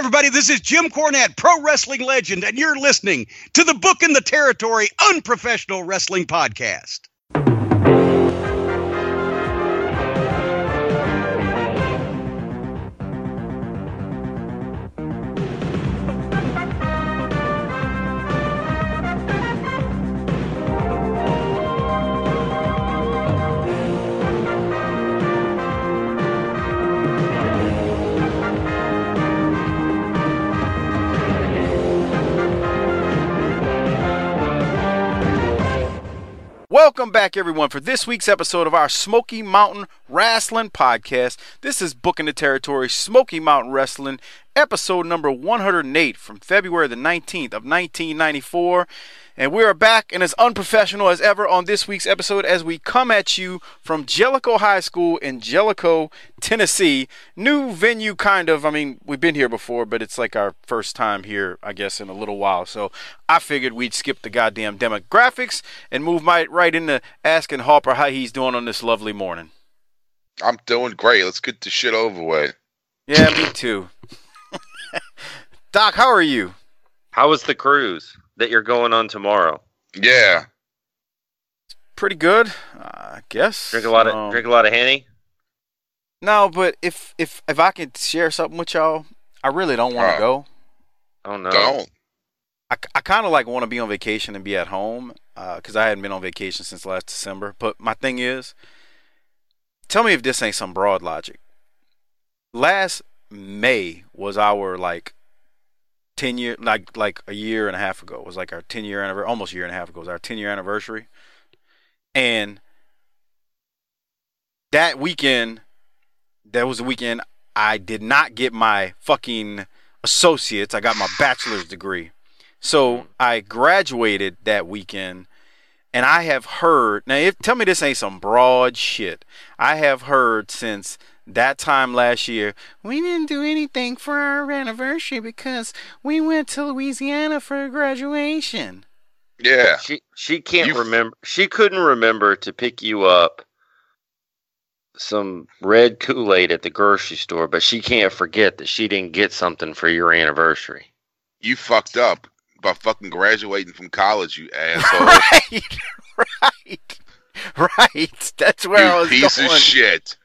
everybody. This is Jim Cornette, pro wrestling legend, and you're listening to the Booking the Territory Unprofessional Wrestling Podcast. Welcome back, everyone, for this week's episode of our Smoky Mountain Wrestling Podcast. This is Booking the Territory Smoky Mountain Wrestling, episode number 108 from February the 19th of 1994. And we are back and as unprofessional as ever on this week's episode as we come at you from Jellicoe High School in Jellicoe, Tennessee. New venue, kind of. I mean, we've been here before, but it's like our first time here, I guess, in a little while. So I figured we'd skip the goddamn demographics and move right, right into asking Harper how he's doing on this lovely morning. I'm doing great. Let's get the shit over with. Yeah, me too. Doc, how are you? How was the cruise? that you're going on tomorrow? Yeah. Pretty good, uh, I guess. Drink a lot of um, drink a lot of henny. No, but if if if I can share something with y'all, I really don't want to uh, go. Oh no! Don't. I, I kind of like want to be on vacation and be at home because uh, I hadn't been on vacation since last December. But my thing is, tell me if this ain't some broad logic. Last May was our like 10 year like like a year and a half ago. It was like our 10 year anniversary almost a year and a half ago. It was our 10 year anniversary. And that weekend that was the weekend I did not get my fucking associates. I got my bachelor's degree. So mm-hmm. I graduated that weekend and I have heard now if tell me this ain't some broad shit I have heard since that time last year, we didn't do anything for our anniversary because we went to Louisiana for graduation. Yeah. She she can't you... remember she couldn't remember to pick you up some red Kool-Aid at the grocery store, but she can't forget that she didn't get something for your anniversary. You fucked up by fucking graduating from college, you asshole. Right, right, right. That's where you I was piece going. of shit.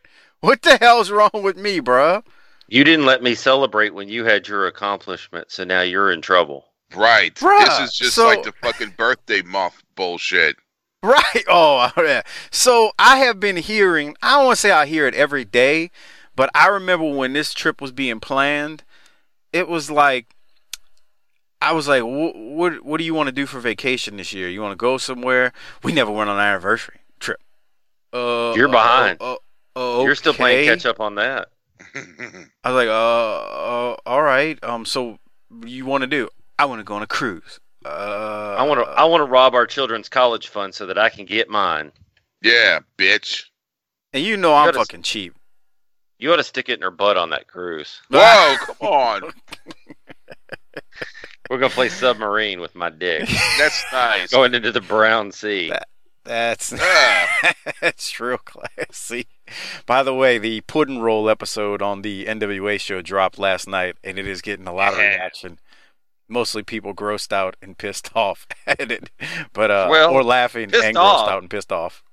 What the hell's wrong with me, bruh? You didn't let me celebrate when you had your accomplishment, so now you're in trouble. Right. Bruh, this is just so, like the fucking birthday month bullshit. Right. Oh, yeah. So I have been hearing, I don't want to say I hear it every day, but I remember when this trip was being planned, it was like, I was like, what, what do you want to do for vacation this year? You want to go somewhere? We never went on an anniversary trip. Uh, You're behind. Uh, uh, Okay. You're still playing catch up on that. I was like, uh, uh all right. Um, so you want to do? I want to go on a cruise. Uh, I want to. I want to rob our children's college fund so that I can get mine. Yeah, bitch. And you know you I'm fucking cheap. You ought to stick it in her butt on that cruise. Whoa, come on. We're gonna play submarine with my dick. That's nice. Going into the brown sea. That, that's that's real classy. By the way, the Puddin Roll episode on the NWA show dropped last night, and it is getting a lot of reaction. Mostly people grossed out and pissed off at it, but uh, well, or laughing and off. grossed out and pissed off.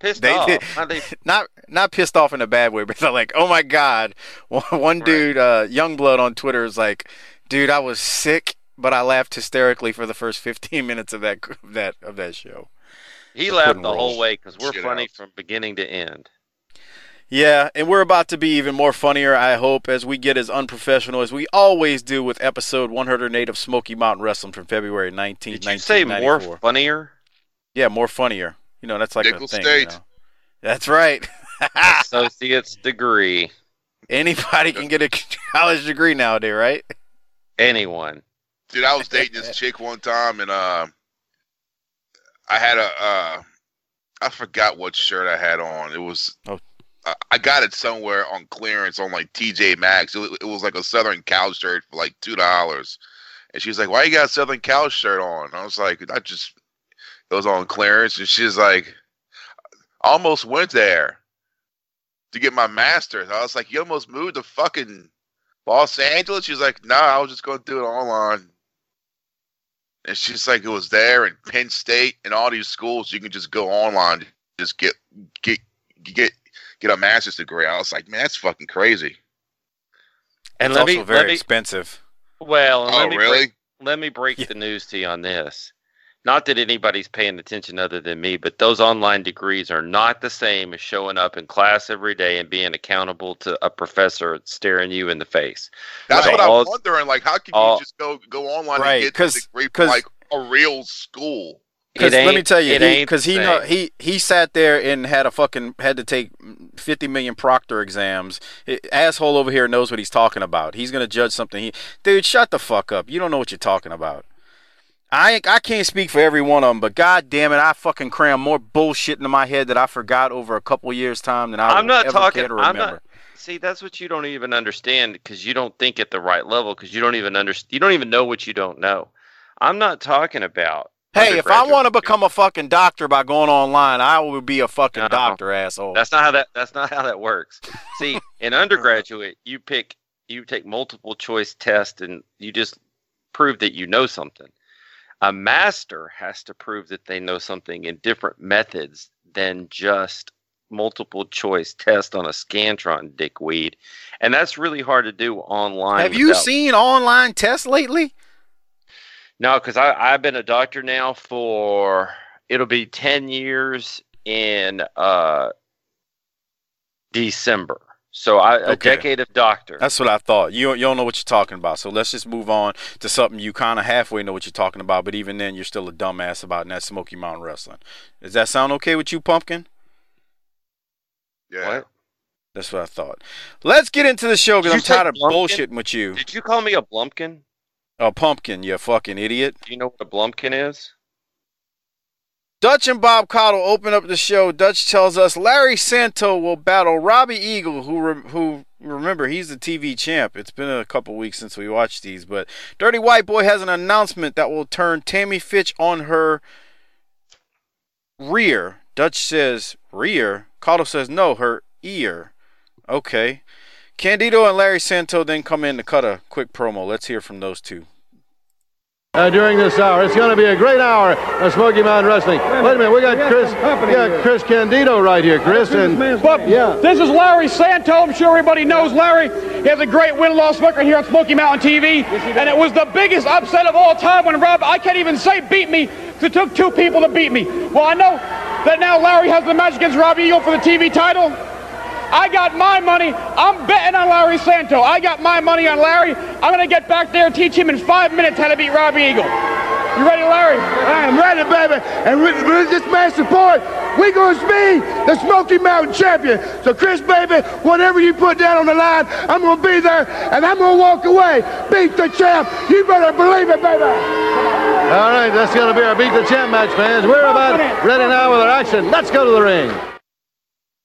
Pissed they, off. They, not not pissed off in a bad way, but they're like, "Oh my god!" One, dude, uh, Youngblood on Twitter is like, "Dude, I was sick, but I laughed hysterically for the first 15 minutes of that of that of that show." He laughed the whole way because we're funny out. from beginning to end. Yeah, and we're about to be even more funnier, I hope, as we get as unprofessional as we always do with episode 108 of Smoky Mountain Wrestling from February 19th, Did you say more funnier? Yeah, more funnier. You know, that's like Nickel a thing. State. You know? That's right. Associate's degree. Anybody can get a college degree nowadays, right? Anyone. Dude, I was dating this chick one time, and uh, I had a uh, I forgot what shirt I had on. It was oh. I, I got it somewhere on clearance on like TJ Maxx. It, it was like a Southern Cal shirt for like two dollars. And she was like, "Why you got a Southern Cal shirt on?" I was like, "I just it was on clearance." And she's like, I "Almost went there to get my master's." I was like, "You almost moved to fucking Los Angeles? She's like, no, nah, I was just going to do it online. And just like, it was there in Penn State and all these schools. You can just go online, just get get get get a master's degree. I was like, man, that's fucking crazy. And it's also me, very me, expensive. Well, oh, let me really? Break, let me break yeah. the news to you on this. Not that anybody's paying attention other than me, but those online degrees are not the same as showing up in class every day and being accountable to a professor staring you in the face. That's so what all, I'm wondering. Like, how can all, you just go go online right, and get a degree from like a real school? Because let me tell you, because he, he know he he sat there and had a fucking had to take fifty million proctor exams. It, asshole over here knows what he's talking about. He's gonna judge something. He, dude, shut the fuck up. You don't know what you're talking about. I I can't speak for every one of them, but god damn it, I fucking cram more bullshit into my head that I forgot over a couple years time than I I'm not talking. I'm not. See, that's what you don't even understand because you don't think at the right level because you don't even understand. You don't even know what you don't know. I'm not talking about Hey, if I want to become a fucking doctor by going online, I will be a fucking no, doctor, asshole. That's not how that. That's not how that works. See, in undergraduate, you pick, you take multiple choice tests, and you just prove that you know something. A master has to prove that they know something in different methods than just multiple choice test on a scantron, dickweed, and that's really hard to do online. Have without... you seen online tests lately? No, because I've been a doctor now for it'll be ten years in uh, December. So I, a okay. decade of doctor. That's what I thought. You you don't know what you're talking about. So let's just move on to something you kind of halfway know what you're talking about, but even then you're still a dumbass about that Smoky Mountain Wrestling. Does that sound okay with you, Pumpkin? Yeah. What? That's what I thought. Let's get into the show because I'm tired of bullshitting with you. Did you call me a blumpkin? A pumpkin, you fucking idiot. Do you know what a blumpkin is? Dutch and Bob Caudle open up the show. Dutch tells us Larry Santo will battle Robbie Eagle, who re- who remember he's the TV champ. It's been a couple weeks since we watched these, but Dirty White Boy has an announcement that will turn Tammy Fytch on her rear. Dutch says rear. Caudle says no, her ear. Okay. Candido and Larry Santo then come in to cut a quick promo. Let's hear from those two. Uh, during this hour. It's going to be a great hour of Smoky Mountain Wrestling. Wait a minute, we got Chris, we got Chris Candido right here, Chris. And but, yeah. this is Larry Santo. I'm sure everybody knows Larry. He has a great win-loss record here on Smoky Mountain TV, and it was the biggest upset of all time when Rob. I can't even say beat me. It took two people to beat me. Well, I know that now Larry has the match against Robbie Eagle for the TV title. I got my money. I'm betting on Larry Santo. I got my money on Larry. I'm going to get back there and teach him in five minutes how to beat Robbie Eagle. You ready, Larry? I am ready, baby. And with, with this man's support, we're going to be the Smoky Mountain champion. So, Chris, baby, whatever you put down on the line, I'm going to be there, and I'm going to walk away. Beat the champ. You better believe it, baby. All right, that's going to be our Beat the Champ match, fans. We're about ready now with our action. Let's go to the ring.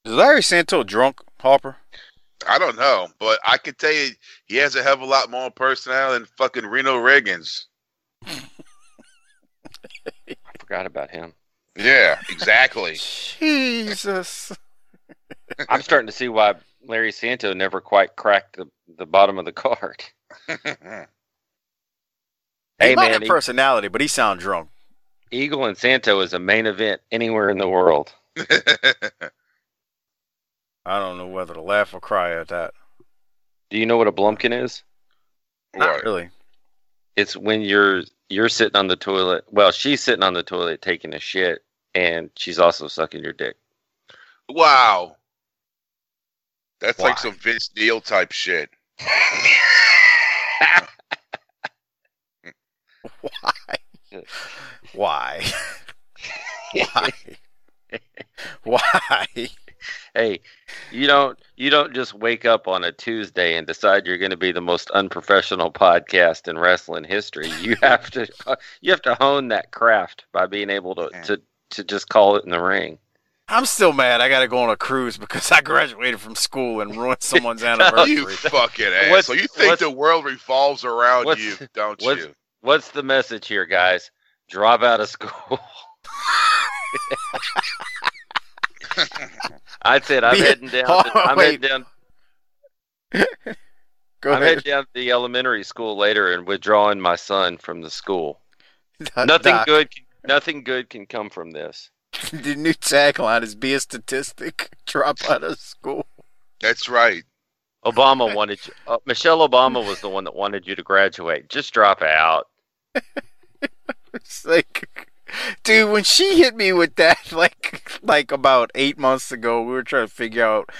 Is Larry Santo drunk, Harper? I don't know, but I can tell you he has a hell of a lot more personality than fucking Reno Riggins. I forgot about him. Yeah, exactly. Jesus. I'm starting to see why Larry Santo never quite cracked the, the bottom of the card. hey he might man, have personality, but he sounds drunk. Eagle and Santo is a main event anywhere in the world. I don't know whether to laugh or cry at that. Do you know what a blumpkin is? Not what? really. It's when you're you're sitting on the toilet. Well, she's sitting on the toilet taking a shit, and she's also sucking your dick. Wow, that's Why? like some Vince Neil type shit. Why? Why? Why? Why? hey, you don't you don't just wake up on a Tuesday and decide you're going to be the most unprofessional podcast in wrestling history. You have to uh, you have to hone that craft by being able to to to just call it in the ring. I'm still mad. I got to go on a cruise because I graduated from school and ruined someone's anniversary. you fucking ass! So you think the world revolves around you, don't what's, you? What's the message here, guys? Drop out of school. I said I'm heading down. To, I'm wait. heading down. Go I'm ahead. heading down to the elementary school later and withdrawing my son from the school. Doc, Nothing good. Nothing good can come from this. The new tagline is "Be a statistic, drop out of school." That's right. Obama wanted you, uh, Michelle Obama was the one that wanted you to graduate. Just drop out. It's like, dude, when she hit me with that, like, like about eight months ago, we were trying to figure out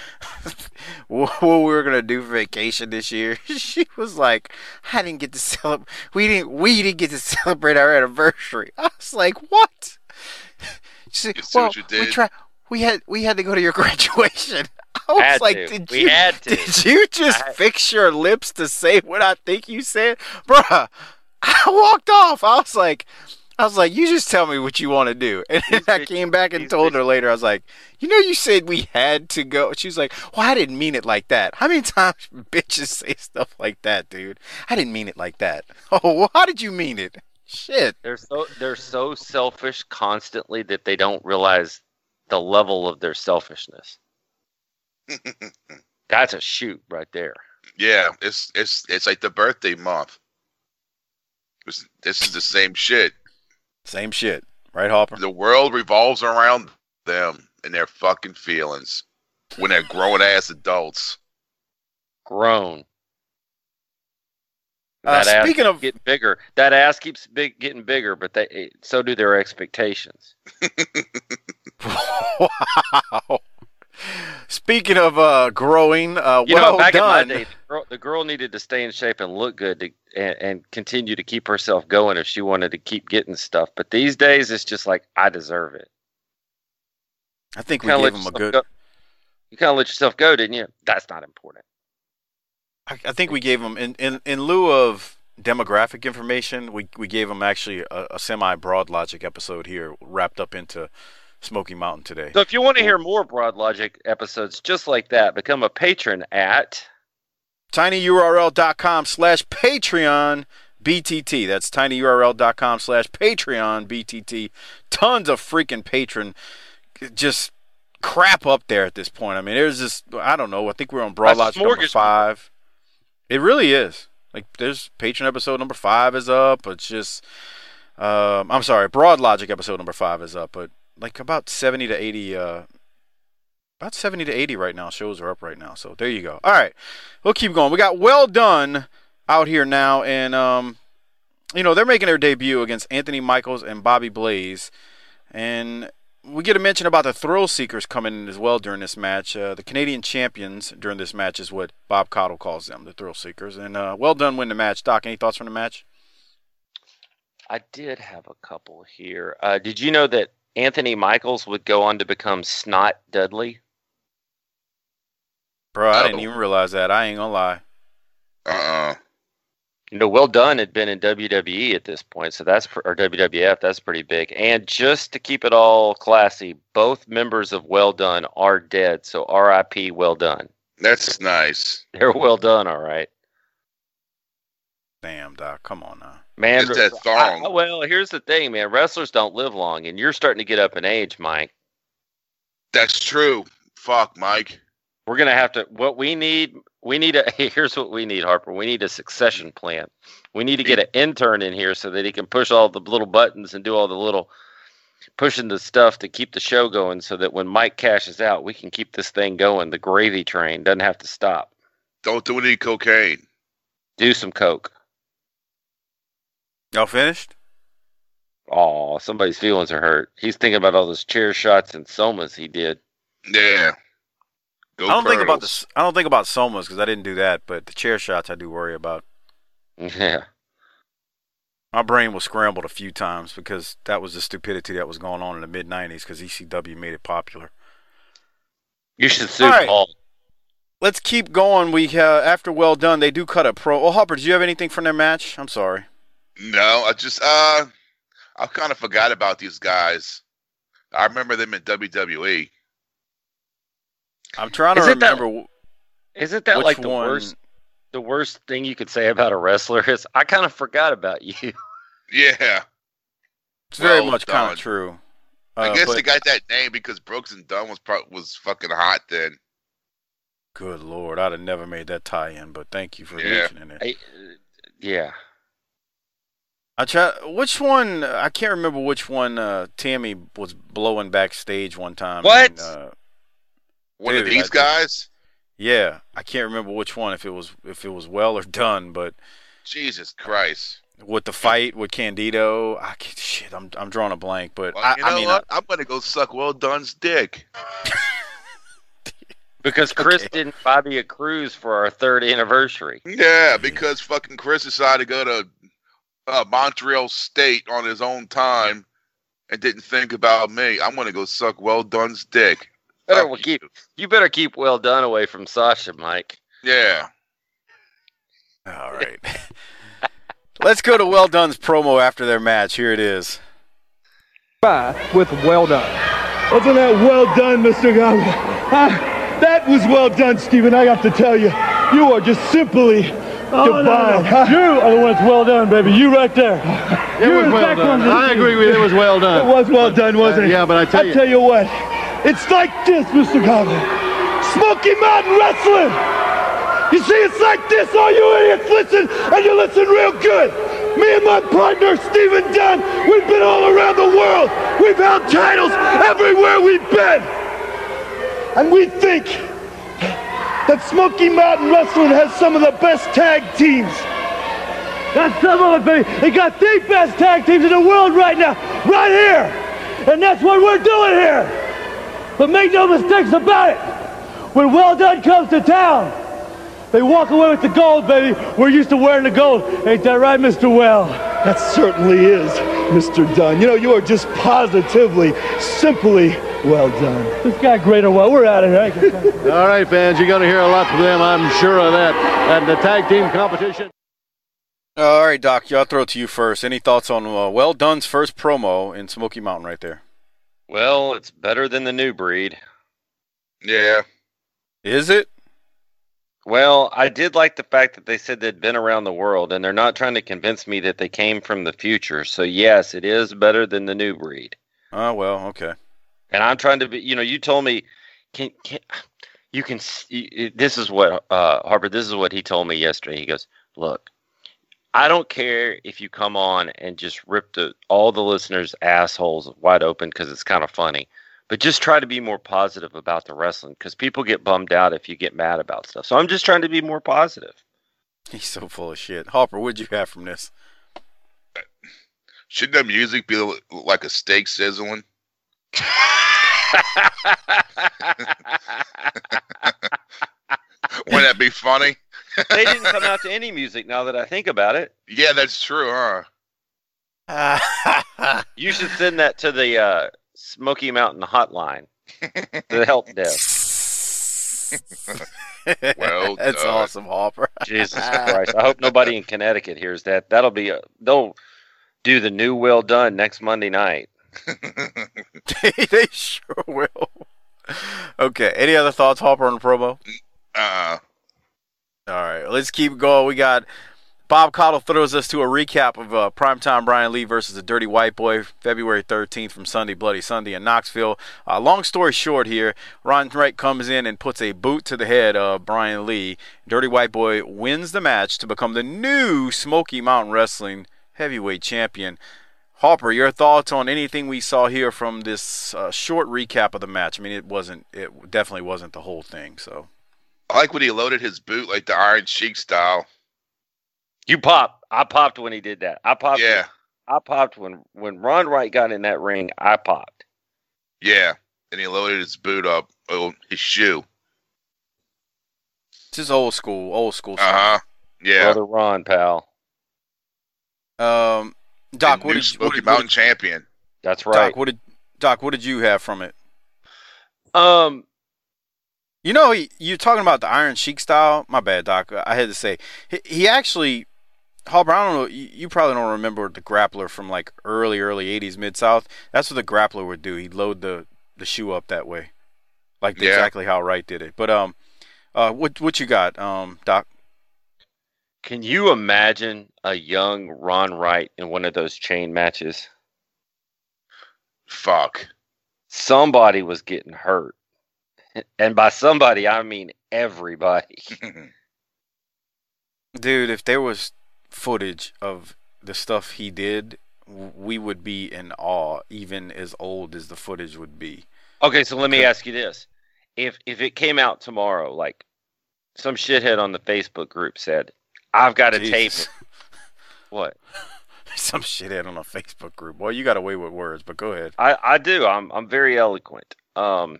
what we were gonna do for vacation this year. She was like, "I didn't get to celebrate. We didn't. We didn't get to celebrate our anniversary." I was like, "What?" She said, "Well, we try. We had we had to go to your graduation." I was Had like, to. "Did We you had did you just I- fix your lips to say what I think you said, bruh?" I walked off. I was like, I was like, you just tell me what you want to do. And then I came back and told her later, I was like, you know, you said we had to go. She was like, well, I didn't mean it like that. How many times bitches say stuff like that, dude? I didn't mean it like that. Oh, well, how did you mean it? Shit. They're so they're so selfish constantly that they don't realize the level of their selfishness. That's a shoot right there. yeah, it's it's it's like the birthday month. It's, this is the same shit. Same shit. Right, Hopper? The world revolves around them and their fucking feelings when they're grown ass adults. Grown. Uh, That speaking keeps of- getting bigger, that ass keeps big getting bigger, but they so do their expectations. wow. Speaking of uh, growing, uh, You well know, back done. in my day, the girl, the girl needed to stay in shape and look good to, and, and continue to keep herself going if she wanted to keep getting stuff. But these days, it's just like I deserve it. I think we Kinda gave him a good. go- You kind of let yourself go, didn't you? That's not important. I, I think we gave them in, in in lieu of demographic information, we we gave them actually a, a semi broad logic episode here wrapped up into Smoky Mountain today. So if you want to hear more Broad Logic episodes just like that, become a patron at tinyurl.com slash patreon btt that's tinyurl.com slash patreon btt tons of freaking patron just crap up there at this point. I mean there's just i don't know. I think we're on broad logic number five. It really is. Like there's patron episode number five is up it's just um, i'm sorry broad logic episode number five is up but like about 70 to 80 uh about 70 to 80 right now shows are up right now so there you go. All right we'll keep going. We got Well Dunn out here now and um you know they're making their debut against anthony michaels and bobby blaze and we get a mention about the thrill seekers coming in as well during this match. Uh, the canadian champions during this match is what Bob Caudle calls them the thrill seekers and uh, Well Dunn win the match. Doc any thoughts from the match? I did have a couple here. Uh, did you know that Anthony Michaels would go on to become Snot Dudley? bro i didn't Oh. even realize that i ain't gonna lie Uh uh You know, Well Dunn had been in WWE at this point, so that's pr- or WWF. That's pretty big. And just to keep it all classy, both members of Well Dunn are dead. So R.I.P. Well Dunn. That's nice. They're well done, all right. damn doc come on now Man, It's that I- thong. well, here's the thing, man. Wrestlers don't live long, and you're starting to get up in age, Mike. That's true. Fuck, Mike. We're gonna have to. What we need, we need a. Here's what we need, Harper. We need a succession plan. We need to get an intern in here so that he can push all the little buttons and do all the little pushing the stuff to keep the show going, so that when Mike cashes out, we can keep this thing going. The gravy train doesn't have to stop. Don't do any cocaine. Do some coke. Y'all finished Oh, somebody's feelings are hurt. He's thinking about all those chair shots and somas he did. Yeah. Go I don't think about Colonels. this. I don't think about somas because I didn't do that, but the chair shots I do worry about. Yeah. My brain was scrambled a few times because that was the stupidity that was going on in the mid '90s because ECW made it popular. You should sue All right. Paul. Let's keep going. We uh, after Well Dunn, they do cut a pro. Oh, Hopper, do you have anything from their match? I'm sorry. No, I just uh I kind of forgot about these guys. I remember them in. WWE. I'm trying to Is it that- remember wh- Isn't that like the one. worst? The worst thing you could say about a wrestler is, I kind of forgot about you. Yeah. It's very Well much kind of true. I Uh, guess but they got that name because Brooks and Dunn was pro- was fucking hot then. Good lord, I'd have never made that tie-in, but thank you for Yeah. mentioning it. I, uh, yeah. I try. Which one? I can't remember which one. Uh, Tammy was blowing backstage one time. What? and, uh, One of these I- guys? yeah, I can't remember which one. If it was if it was well or done, but Jesus Christ. with the fight with Candido, I can't, shit. I'm I'm drawing a blank, but Well, I, you know I mean, what? I'm gonna go suck Well Dunn's dick. Because Chris Okay. didn't buy me a cruise for our third anniversary. Yeah, because fucking Chris decided to go to uh, Montreal State on his own time and didn't think about me. I'm gonna go suck Well Dunn's dick. Better Fuck well, you. keep you better keep Well Dunn away from Sasha, Mike. Yeah. all right. Let's go to Well Dunn's promo after their match. Here it is. Bye with well done. Wasn't that well done, Mr. Gaga? Ah, that was well done, Stephen. I have to tell you, you are just simply Oh, divine. You are the one that's well done, baby. You right there. It was well done. I agree with you. It was well done. It was well done, uh, wasn't it? Yeah, but I tell I you- tell you what, it's like this, Mr. Gaga. Smoky Mountain Wrestling. You see, it's like this. All you idiots listen, and you listen real good. Me and my partner, Stephen Dunn, we've been all around the world. We've held titles everywhere we've been. And we think that Smoky Mountain Wrestling has some of the best tag teams. That's some of it, baby. They got the best tag teams in the world right now, right here. And that's what we're doing here. But make no mistakes about it. When Well Dunn comes to town, they walk away with the gold, baby. We're used to wearing the gold. Ain't that right, Mr. Well? That certainly is, Mr. Dunn. You know, you are just positively, simply well done. This guy great or what? We're out of here. All right, fans, you're going to hear a lot from them. I'm sure of that. And the tag team competition. All right, Doc. Y'all throw it to you first. Any thoughts on uh, Well Dunn's first promo in Smoky Mountain right there? Well, it's better than the new breed. Yeah. Is it? Well, I did like the fact that they said they'd been around the world, and they're not trying to convince me that they came from the future. So yes, it is better than the new breed. Oh well, okay. And I'm trying to be. You know, you told me, can can you can. s- y- y- This is what uh, Harper. This is what he told me yesterday. He goes, look. I don't care if you come on and just rip the, all the listeners' assholes wide open because it's kind of funny. But just try to be more positive about the wrestling because people get bummed out if you get mad about stuff. So I'm just trying to be more positive. He's so full of shit. Hopper, what'd you have from this? Shouldn't that music be like a steak sizzling? Wouldn't that be funny? they didn't come out to any music now that I think about it. Yeah, that's true, huh? You should send that to the uh, Smoky Mountain hotline, the help desk. Well That's done. awesome, Hopper. Jesus Christ! I hope nobody in Connecticut hears that. That'll be a, they'll do the new well done next Monday night. they sure will. Okay. Any other thoughts, Hopper, on the promo? uh, All right, let's keep going. We got Bob Caudle throws us to a recap of uh, primetime Brian Lee versus the Dirty White Boy, February 13th from Sunday Bloody Sunday in Knoxville. Uh, long story short here, Ron Wright comes in and puts a boot to the head of Brian Lee. Dirty White Boy wins the match to become the new Smoky Mountain Wrestling heavyweight champion. Hopper, your thoughts on anything we saw here from this uh, short recap of the match? I mean, it wasn't, it definitely wasn't the whole thing. So, I like when he loaded his boot like the Iron Sheik style. You pop. I popped when he did that. I popped. Yeah, I popped when when Ron Wright got in that ring. I popped. yeah. And he loaded his boot up, oh, his shoe. just old school, old school Uh huh. Yeah. Brother Ron, pal. Um, Doc, what new did, you, what, Smoky did, Mountain what champion. That's right. Doc, what did Doc, what did you have from it? Um, You know, he, you're talking about the Iron Sheik style. My bad, Doc. I had to say he, he actually. Hopper, I don't know. You, you probably don't remember the grappler from like early, early '80s Mid South. That's what the grappler would do. He'd load the the shoe up that way, like Yeah. exactly how Wright did it. But um, uh, what what you got, um, Doc? Can you imagine a young Ron Wright in one of those chain matches? Fuck. Somebody was getting hurt. and by somebody, I mean everybody. Dude, if there was footage of the stuff he did, we would be in awe, even as old as the footage would be. Okay, so let me ask you this: if if it came out tomorrow, like some shithead on the Facebook group said, "I've got a tape," what? some shithead on a Facebook group. Boy, you got away with words, but go ahead. I I do. I'm I'm very eloquent. Um,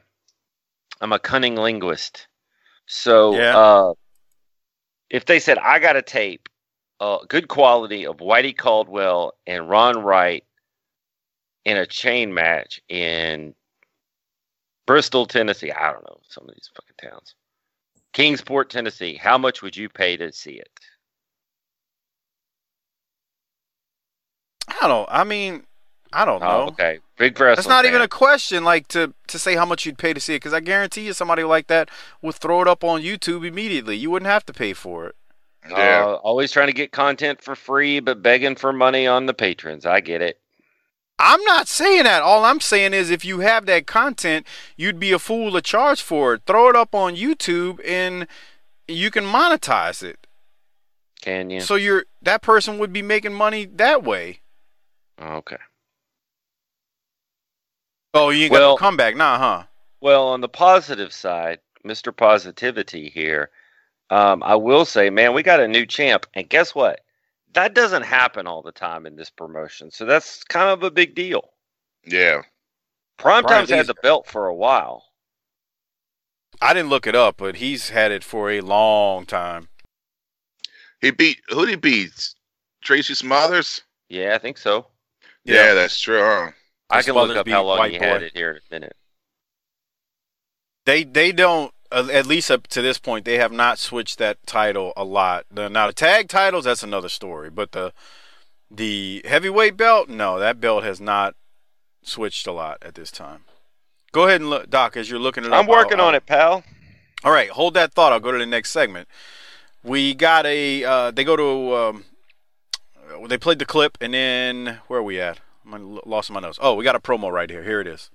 I'm a cunning linguist. So yeah. uh, if they said I got a tape, uh, good quality of Whitey Caldwell and Ron Wright in a chain match in Bristol, Tennessee. I don't know some of these fucking towns. Kingsport, Tennessee. How much would you pay to see it? I don't. I mean, I don't oh, know. Oh, okay, big wrestling. That's not fan. even a question. Like to to say how much you'd pay to see it, because I guarantee you, somebody like that would throw it up on YouTube immediately. You wouldn't have to pay for it. Yeah. Uh, always trying to get content for free, but begging for money on the patrons. I get it. I'm not saying that. All I'm saying is if you have that content, you'd be a fool to charge for it. Throw it up on YouTube and you can monetize it. Can you? So you're that person would be making money that way. Okay. Oh, you ain't well, got no comeback now, huh? Well, on the positive side, Mr. Positivity here, um, I will say, man, we got a new champ, and guess what? that doesn't happen all the time in this promotion. So that's kind of a big deal. Yeah. Primetime's had the belt for a while. I didn't look it up, but he's had it for a long time. He beat who did he beat? Tracy Smothers? Yeah, I think so. Yeah, yeah that's true. Huh? I can look up how long he boy. had it here in a minute. They they don't at least up to this point, they have not switched that title a lot. The, now the tag titles, that's another story. But the the heavyweight belt, no, that belt has not switched a lot at this time. Go ahead and look, Doc, as you're looking at it. I'm working I'll, on I'll, it, pal. All right, hold that thought. I'll go to the next segment. We got a. Uh, they go to. Um, they played the clip, and then where are we at? I lost my nose. Oh, we got a promo right here. Here it is.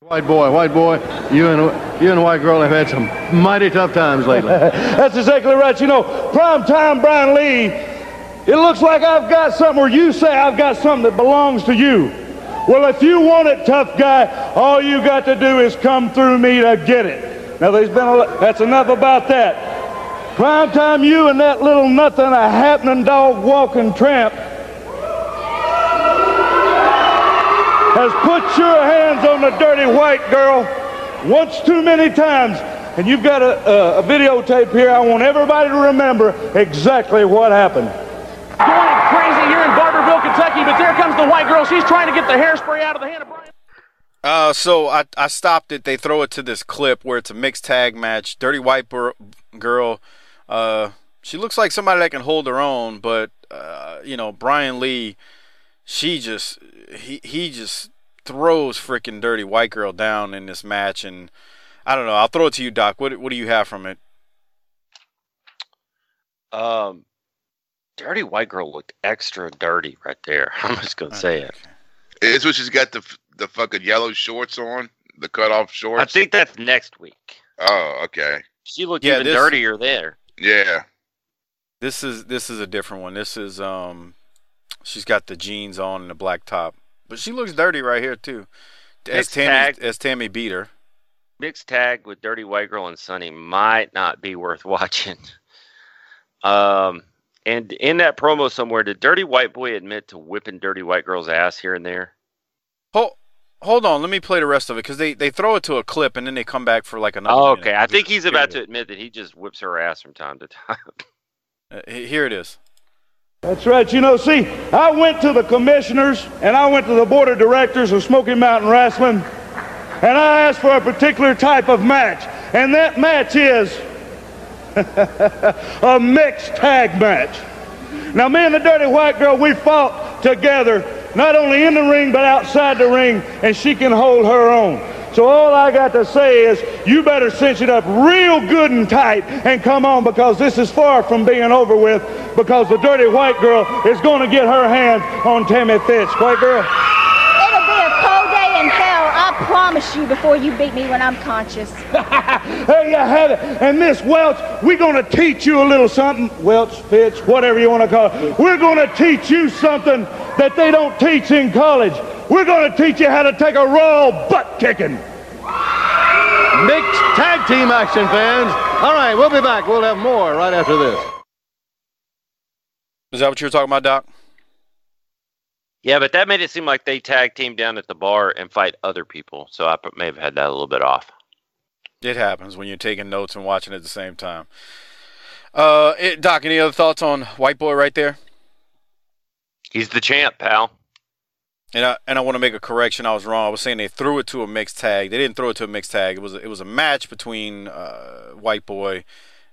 White boy, white boy, you and you and white girl have had some mighty tough times lately. That's exactly right. You know, prime time Brian Lee, it looks like I've got something, or you say I've got something that belongs to you. Well, if you want it, tough guy, all you got to do is come through me to get it. Now, there's been a, that's enough about that. Prime time, you and that little nothing, a happening dog walking tramp has put your hands on the dirty white girl once too many times. And you've got a, a, a videotape here. I want everybody to remember exactly what happened. Going crazy here in Barbourville, Kentucky, but there comes the white girl. She's trying to get the hairspray out of the hand of Brian. Uh, so I, I stopped it. They throw it to this clip where it's a mixed tag match. Dirty white bur- girl. Uh, she looks like somebody that can hold her own, but uh, you know, Brian Lee, she just he he just throws freaking dirty white girl down in this match, and I don't know. I'll throw it to you, Doc. What what do you have from it? Um, dirty white girl looked extra dirty right there. I'm just gonna say it. It's what she's got the the fucking yellow shorts on, the cut off shorts. I think that's next week. Oh, okay. She looked yeah, even this, dirtier there. Yeah. This is this is a different one. This is um, she's got the jeans on and the black top. But she looks dirty right here too. As Tammy, as Tammy beat her. Mixed tag with Dirty White Girl and Sunny might not be worth watching. Um, and in that promo somewhere, did Dirty White Boy admit to whipping Dirty White Girl's ass here and there? Hold, hold on. Let me play the rest of it because they, they throw it to a clip and then they come back for like another. Oh, okay. I think he's about to admit that he just whips her ass from time to time. uh, here it is. That's right. You know, see, I went to the commissioners and I went to the board of directors of Smoky Mountain Wrestling and I asked for a particular type of match. And that match is a mixed tag match. Now, me and the Dirty White Girl, we fought together, not only in the ring, but outside the ring, and she can hold her own. So all I got to say is you better cinch it up real good and tight and come on because this is far from being over with because the dirty white girl is going to get her hands on Tammy Fytch. White girl. It'll be a cold day in hell, I promise. promise you before you beat me when I'm conscious. there you have it. And Miss Welch, we're going to teach you a little something. Welch, Fytch, whatever you want to call it. We're going to teach you something that they don't teach in college. We're going to teach you how to take a raw butt kicking. Mixed tag team action, fans. All right, we'll be back. We'll have more right after this. Is that what you were talking about, Doc? Yeah, but that made it seem like they tag team down at the bar and fight other people. So I may have had that a little bit off. It happens when you're taking notes and watching at the same time. Uh, it, Doc, any other thoughts on White Boy right there? He's the champ, pal. And I and I want to make a correction. I was wrong. I was saying they threw it to a mixed tag. They didn't throw it to a mixed tag. It was it was a match between uh, White Boy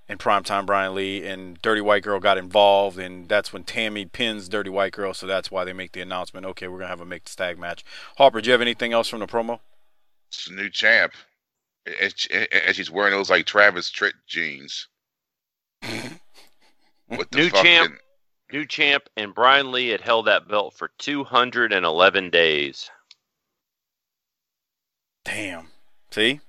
and Primetime Brian Lee, and Dirty White Girl got involved, and that's when Tammy pins Dirty White Girl. So that's why they make the announcement. Okay, we're gonna have a mixed tag match. Harper, do you have anything else from the promo? It's a new champ, and she's wearing those like Travis Tritt jeans. With the new fucking, champ New champ and Brian Lee had held that belt for 211 days. Damn. See?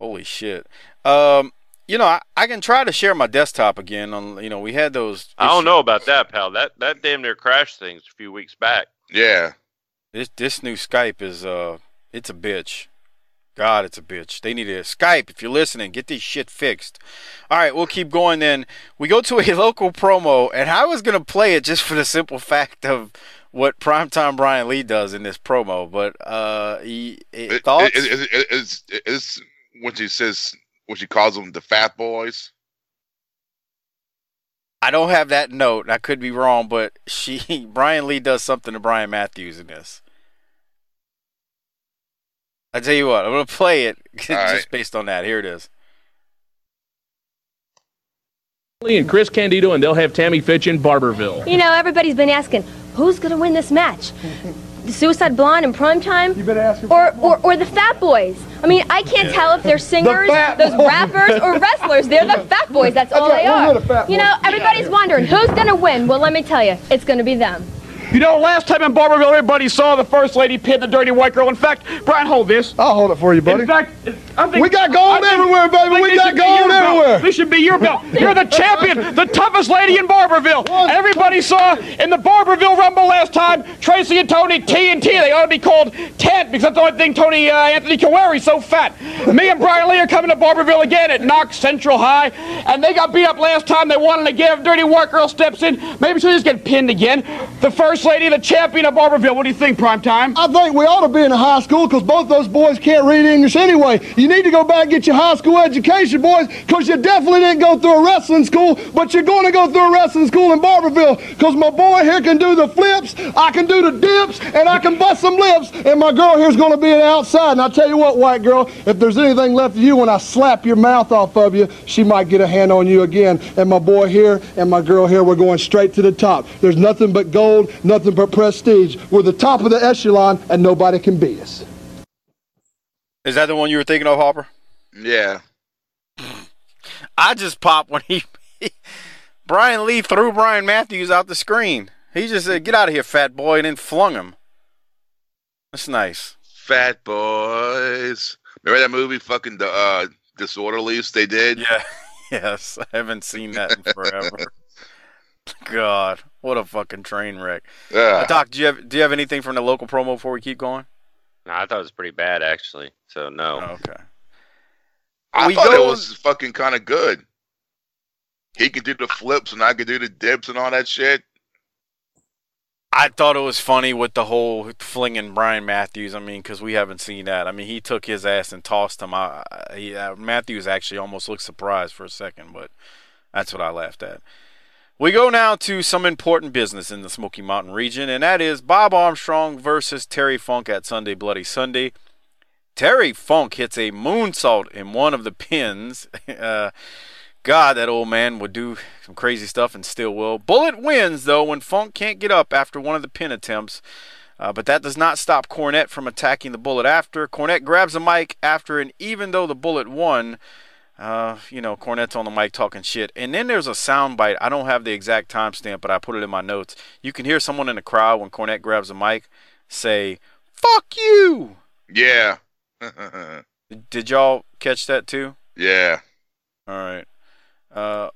Holy shit. Um, you know, I, I can try to share my desktop again on you know, we had those issues. I don't know about that, pal. That that damn near crashed things a few weeks back. Yeah. This this new Skype is uh it's a bitch. God, it's a bitch. They need to Skype if you're listening. Get this shit fixed. All right, we'll keep going then. We go to a local promo, and I was gonna play it just for the simple fact of what Primetime Brian Lee does in this promo. But uh, he, it, thoughts? It, it, it's, it's when she says when she calls them the fat boys. I don't have that note. I could be wrong, but she Brian Lee does something to Brian Matthews in this. I tell you what, I'm gonna play it just right. based on that. Here it is. And Chris Candido, and they'll have Tammy Fytch in Barbourville. You know, everybody's been asking who's gonna win this match. The Suicide Blonde in prime time, or, or or the Fat Boys. I mean, I can't tell if they're singers, those rappers, or wrestlers. They're the Fat Boys. That's all they are. You know, everybody's wondering who's gonna win. Well, let me tell you, it's gonna be them. You know, last time in Barbourville, everybody saw the first lady pin the dirty white girl. In fact, Brian, hold this. I'll hold it for you, buddy. In fact, I think, we got gold everywhere, baby. We got gold everywhere. This should be your belt. You're the champion, the toughest lady in Barbourville. Everybody saw in the Barbourville Rumble last time, Tracy and Tony TNT. They ought to be called Tent because that's the only thing Tony uh, Anthony can wear. He's so fat. Me and Brian Lee are coming to Barbourville again at Knox Central High, and they got beat up last time. They wanted to give. Dirty White Girl steps in. Maybe she'll just get pinned again. The first lady, the champion of Barbourville. What do you think, Prime Time? I think we ought to be in a high school because both those boys can't read English anyway. You need to go back and get your high school education, boys, because you definitely didn't go through a wrestling school, but you're going to go through a wrestling school in Barbourville because my boy here can do the flips, I can do the dips, and I can bust some lips, and my girl here's going to be an outside. And I tell you what, white girl, if there's anything left of you when I slap your mouth off of you, she might get a hand on you again. And my boy here and my girl here, we're going straight to the top. There's nothing but gold, nothing but prestige. We're the top of the echelon, and nobody can beat us. Is that the one you were thinking of, Hopper? Yeah. I just popped when he, Brian Lee threw Brian Matthews out the screen. He just said, "Get out of here, fat boy," and then flung him. That's nice. Fat boys. Remember that movie, fucking the uh, Disorderlies? They did. Yeah. Yes, I haven't seen that in forever. God, what a fucking train wreck. Yeah. Uh, Doc, do you have do you have anything from the local promo before we keep going? No, I thought it was pretty bad actually. So no. Oh, okay. I we thought go... it was fucking kind of good. He could do the flips and I could do the dips and all that shit. I thought it was funny with the whole flinging Brian Matthews. I mean, because we haven't seen that. I mean, he took his ass and tossed him. I, he, uh, Matthews actually almost looked surprised for a second, but that's what I laughed at. We go now to some important business in the Smoky Mountain region, and that is Bob Armstrong versus Terry Funk at Sunday Bloody Sunday. Terry Funk hits a moonsault in one of the pins. Uh, God, that old man would do some crazy stuff and still will. Bullet wins, though, when Funk can't get up after one of the pin attempts. Uh, but that does not stop Cornette from attacking the Bullet after. Cornette grabs a mic after, and even though the Bullet won, uh, you know, Cornette's on the mic talking shit. And then there's a sound bite. I don't have the exact timestamp, but I put it in my notes. You can hear someone in the crowd when Cornette grabs a mic say, fuck you. Yeah. Did y'all catch that too? Yeah. All right. Uh,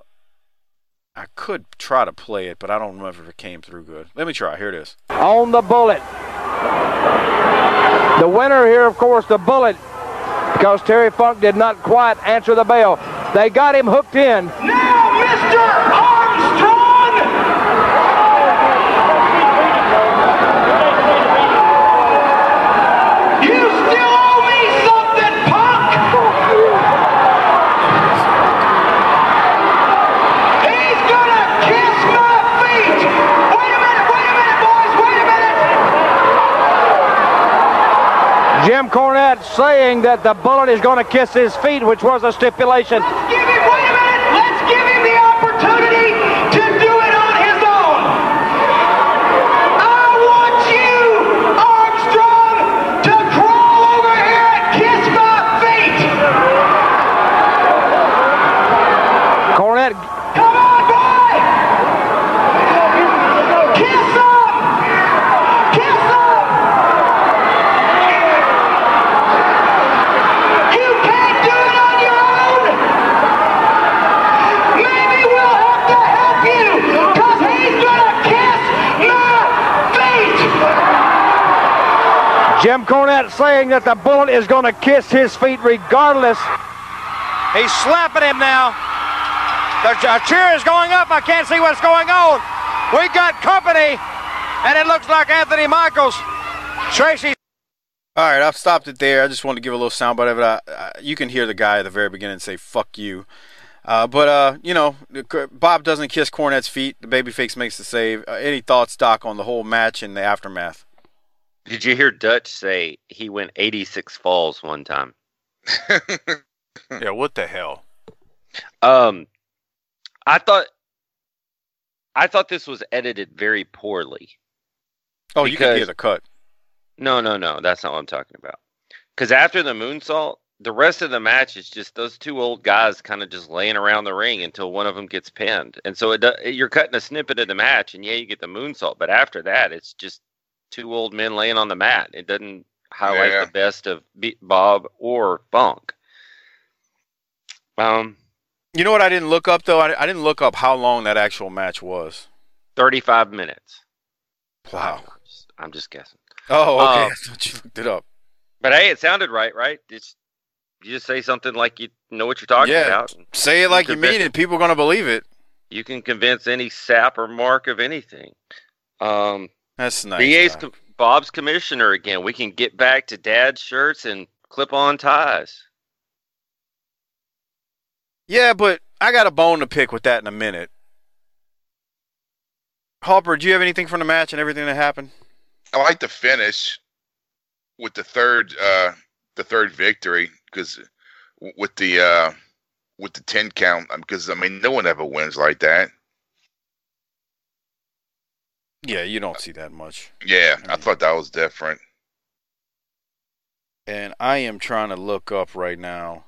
I could try to play it, but I don't remember if it came through good. Let me try. Here it is. On the bullet. The winner here, of course, the bullet, because Terry Funk did not quite answer the bell. They got him hooked in. Now, Mr. Armstrong! You still owe me something, punk! He's gonna kiss my feet! Wait a minute, wait a minute, boys, wait a minute! Saying that the bullet is going to kiss his feet, which was a stipulation. Let's give him, wait a minute, let's give him the opportunity to do it on his own! I want you, Armstrong, to crawl over here and kiss my feet! Cornette, Come on, boy! Kiss him! Kiss him! You can't do it on your own! Maybe we'll have to help you, because he's gonna kiss my feet! Jim saying that the bullet is going to kiss his feet regardless. He's slapping him now. The ch- cheer is going up. I can't see what's going on. We got company, and it looks like Anthony Michaels. Tracy. All right, I've stopped it there. I just wanted to give a little soundbite of it. I, I, you can hear the guy at the very beginning say "fuck you," uh, but uh, you know, Bob doesn't kiss Cornette's feet. The babyface makes the save. Uh, any thoughts, Doc, on the whole match and the aftermath? Did you hear Dutch say he went 86 falls one time? yeah, what the hell? Um, I thought, I thought this was edited very poorly. Oh, you can hear the cut. No, no, no, that's not what I'm talking about. Because after the moonsault, the rest of the match is just those two old guys kind of just laying around the ring until one of them gets pinned, and so it you're cutting a snippet of the match, and yeah, you get the moonsault, but after that, it's just two old men laying on the mat. It doesn't highlight Yeah. the best of Bob or Funk. Um, You know what I didn't look up though? I, I didn't look up how long that actual match was. 35 minutes. Wow. I'm just, I'm just guessing. Oh, okay. Uh, I thought you looked it up. But hey, it sounded right, right? It's you just say something like you know what you're talking yeah, about. say it like you convince- mean it. People are gonna believe it. You can convince any sap or mark of anything. Um, That's nice. BA's Doc. com- Bob's commissioner again. We can get back to dad's shirts and clip-on ties. Yeah, but I got a bone to pick with that in a minute. Harper, do you have anything from the match and everything that happened? I like the finish with the third uh the third victory because with the uh with the 10 count because I mean no one ever wins like that. Yeah, you don't see that much. Yeah, I thought that was different. And I am trying to look up right now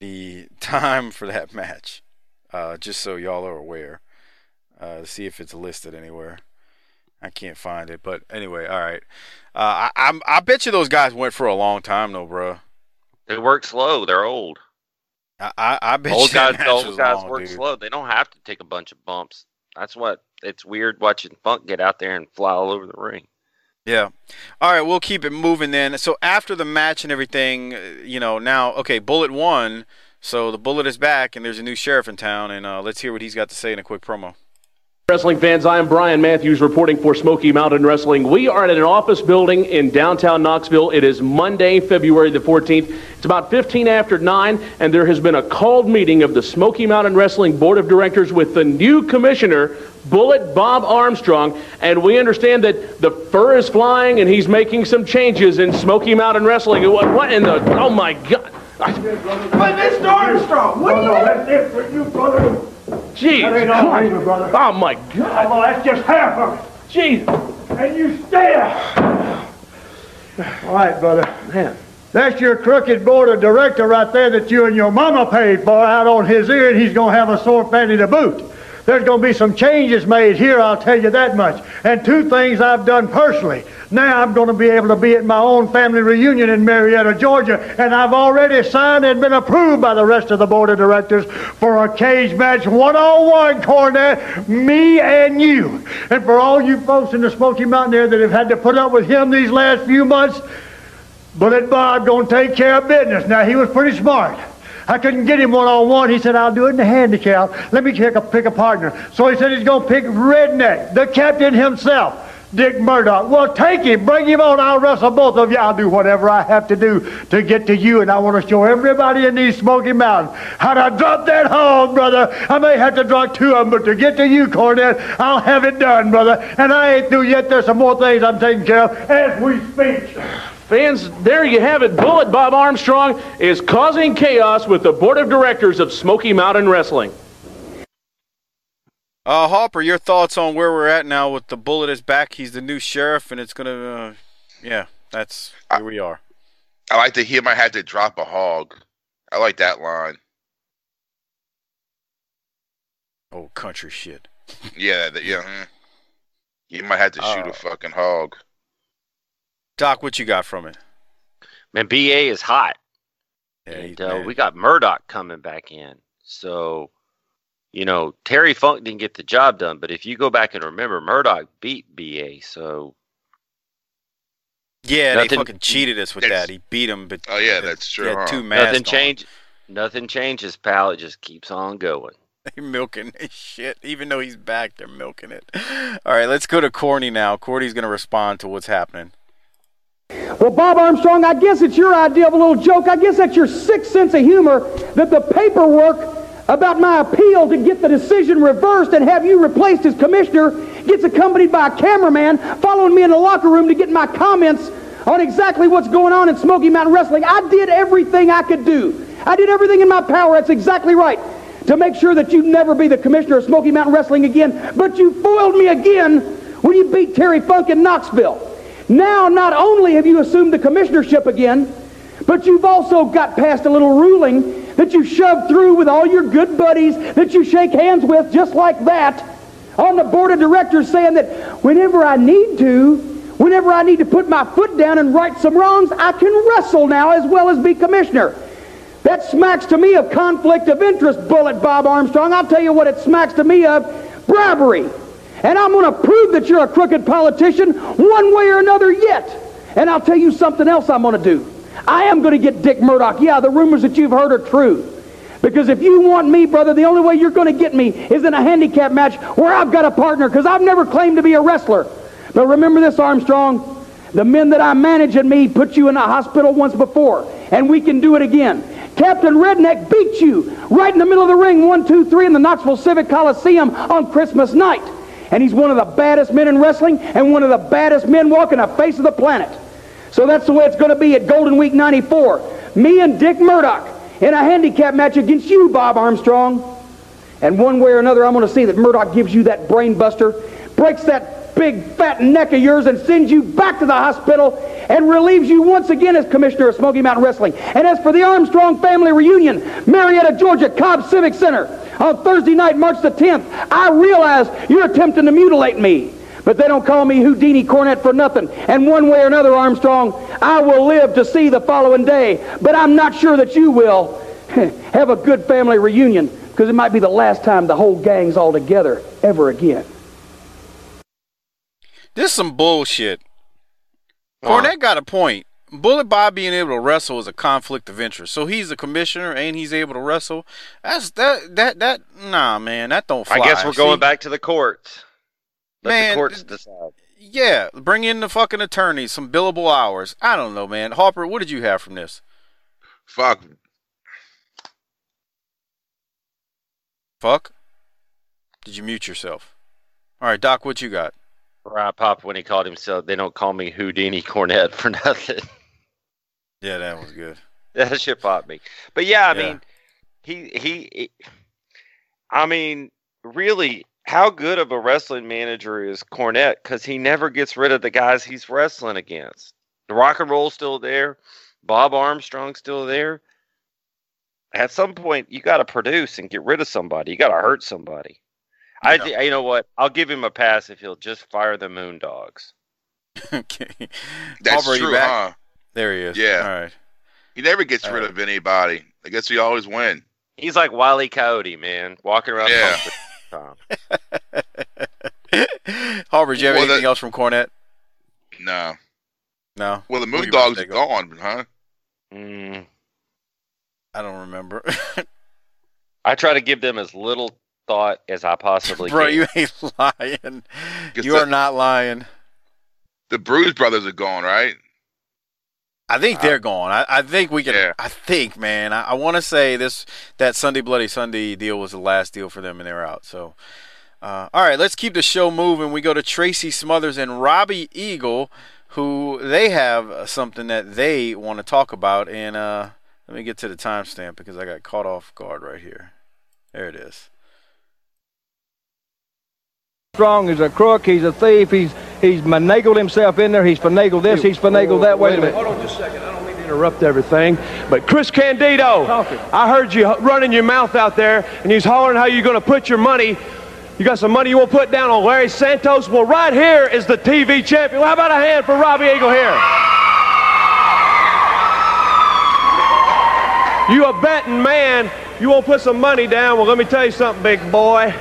the time for that match, uh, just so y'all are aware. Uh, see if it's listed anywhere. I can't find it, but anyway, all right. Uh, I, I'm, I bet you those guys went for a long time though, bro. They work slow. They're old. I, I, I bet Old you guys, old guys long, work dude. slow. They don't have to take a bunch of bumps. That's what it's weird watching Funk get out there and fly all over the ring. Yeah. All right, we'll keep it moving then. So after the match and everything, uh, you know, now okay, Bullet won, so the Bullet is back, and there's a new sheriff in town, and uh, let's hear what he's got to say in a quick promo. Wrestling fans, I am Brian Matthews reporting for Smoky Mountain Wrestling. We are at an office building in downtown Knoxville. It is Monday, February the 14th. It's about 15 after 9, and there has been a called meeting of the Smoky Mountain Wrestling Board of Directors with the new commissioner, Bullet Bob Armstrong. And we understand that the fur is flying and he's making some changes in Smoky Mountain Wrestling. What, what in the. Oh my God. But Mr. Armstrong, what do you... that's it for you, brother. Jeez. That ain't all either, brother. Oh my God. Well, that's just half of it. Jeez. And you stay there. All right, brother. Man. That's your crooked board of director right there that you and your mama paid for out on his ear, and he's going to have a sore fanny to boot. There's going to be some changes made here, I'll tell you that much. And two things I've done personally. Now I'm going to be able to be at my own family reunion in Marietta, Georgia, and I've already signed and been approved by the rest of the board of directors for a cage match one-on-one, Cornette, me and you. And for all you folks in the Smoky Mountain area that have had to put up with him these last few months, Bullet Bob going to take care of business. Now, he was pretty smart. I couldn't get him one on one. He said, I'll do it in the handicap. Let me pick a, pick a partner. So he said he's going to pick Redneck, the captain himself. Dick Murdoch. Well, take him. Bring him on. I'll wrestle both of you. I'll do whatever I have to do to get to you. And I want to show everybody in these Smoky Mountains how to drop that hog, brother. I may have to drop two of them, but to get to you, Cornette, I'll have it done, brother. And I ain't through yet. There's some more things I'm taking care of as we speak. Fans, there you have it. Bullet Bob Armstrong is causing chaos with the board of directors of Smoky Mountain Wrestling. Uh, Harper, your thoughts on where we're at now with the bullet is back. He's the new sheriff, and it's gonna, uh, yeah, that's where we are. I like to hear my had to drop a hog. I like that line. Oh, country shit. Yeah, that, yeah. You might have to shoot Uh, a fucking hog. Doc, what you got from it? Man, BA is hot. Yeah, and uh, we got Murdoch coming back in. So, you know, Terry Funk didn't get the job done, but if you go back and remember, Murdoch beat BA. So, Yeah, Nothing- they fucking cheated us with that. He beat him, but Oh yeah, that's true. had huh? two masks nothing on. Nothing changes, pal. It just keeps on going. They're milking this shit. Even though he's back, they're milking it. All right, let's go to Corny now. Corny's gonna respond to what's happening. Well, Bob Armstrong, I guess it's your idea of a little joke. I guess that's your sick sense of humor that the paperwork about my appeal to get the decision reversed and have you replaced as commissioner gets accompanied by a cameraman following me in the locker room to get my comments on exactly what's going on in Smoky Mountain Wrestling. I did everything I could do. I did everything in my power. That's exactly right. To make sure that you'd never be the commissioner of Smoky Mountain Wrestling again. But you foiled me again when you beat Terry Funk in Knoxville. Now, not only have you assumed the commissionership again, but you've also got past a little ruling that you shoved through with all your good buddies that you shake hands with just like that on the board of directors saying that whenever I need to, whenever I need to put my foot down and right some wrongs, I can wrestle now as well as be commissioner. That smacks to me of conflict of interest, Bullet Bob Armstrong. I'll tell you what it smacks to me of bribery. And I'm going to prove that you're a crooked politician one way or another yet. And I'll tell you something else I'm going to do. I am going to get Dick Murdoch. Yeah, the rumors that you've heard are true. Because if you want me, brother, the only way you're going to get me is in a handicap match where I've got a partner because I've never claimed to be a wrestler. But remember this, Armstrong. The men that I manage and me put you in a hospital once before, and we can do it again. Captain Redneck beat you right in the middle of the ring, one, two, three, in the Knoxville Civic Coliseum on Christmas night. And he's one of the baddest men in wrestling and one of the baddest men walking the face of the planet. So that's the way it's going to be at Golden Week 94. Me and Dick Murdoch in a handicap match against you, Bob Armstrong. And one way or another, I'm going to see that Murdoch gives you that brain buster, breaks that big fat neck of yours, and sends you back to the hospital and relieves you once again as commissioner of Smoky Mountain Wrestling. And as for the Armstrong family reunion, Marietta, Georgia, Cobb Civic Center, on Thursday night, March the 10th, I realize you're attempting to mutilate me. But they don't call me Houdini Cornette for nothing. And one way or another, Armstrong, I will live to see the following day. But I'm not sure that you will have a good family reunion because it might be the last time the whole gang's all together ever again. This is some bullshit. Cornette uh-huh. got a point. Bullet Bob being able to wrestle is a conflict of interest. So he's a commissioner and he's able to wrestle. That's that that that nah man, that don't fly. I guess we're going See, back to the courts. Let Man, the courts decide. Yeah, bring in the fucking attorneys, some billable hours. I don't know, man. Harper, what did you have from this? Fuck. Fuck. Did you mute yourself? All right, Doc, what you got? Right, Pop, when he called himself, they don't call me Houdini Cornette for nothing. Yeah, that was good. that shit popped me. But yeah, I Yeah. mean, he, he he I mean, really, how good of a wrestling manager is Cornette? Because he never gets rid of the guys he's wrestling against. The rock and roll's still there. Bob Armstrong's still there. At some point, you got to produce and get rid of somebody. You got to hurt somebody. I, you know what? I'll give him a pass if he'll just fire the Moondogs. okay. That's Aubrey, true, back? huh? There he is. Yeah. All right. He never gets All rid right. of anybody. I guess he always win. He's like Wile E. Coyote, man, walking around. Yeah. Tom. Harper, do you have Well, anything the- else from Cornette? No. No. Well, the What do you Moondogs are gone, huh? Mm, I don't remember. I try to give them as little thought as I possibly Bro, can. you ain't lying. Guess You are not lying. The Bruise Brothers are gone, right? I think they're gone. I, I think we can. Yeah. I think, man. I, I want to say this that Sunday Bloody Sunday deal was the last deal for them, and they're out. So, uh, all right, let's keep the show moving. We go to Tracy Smothers and Robbie Eagle, who they have uh, something that they want to talk about. And uh, let me get to the timestamp because I got caught off guard right here. There it is. Strong, he's a crook, he's a thief, he's he's finagled himself in there, he's finagled this, he's finagled that. Wait a minute. Hold on just a second. I don't mean to interrupt everything, but Chris Candido, I heard you running your mouth out there, and he's hollering how you're going to put your money. You got some money you want to put down on Larry Santos? Well, right here is the TV champion. Well, how about a hand for Robbie Eagle here? You a betting man. You want to put some money down? Well, let me tell you something, big boy.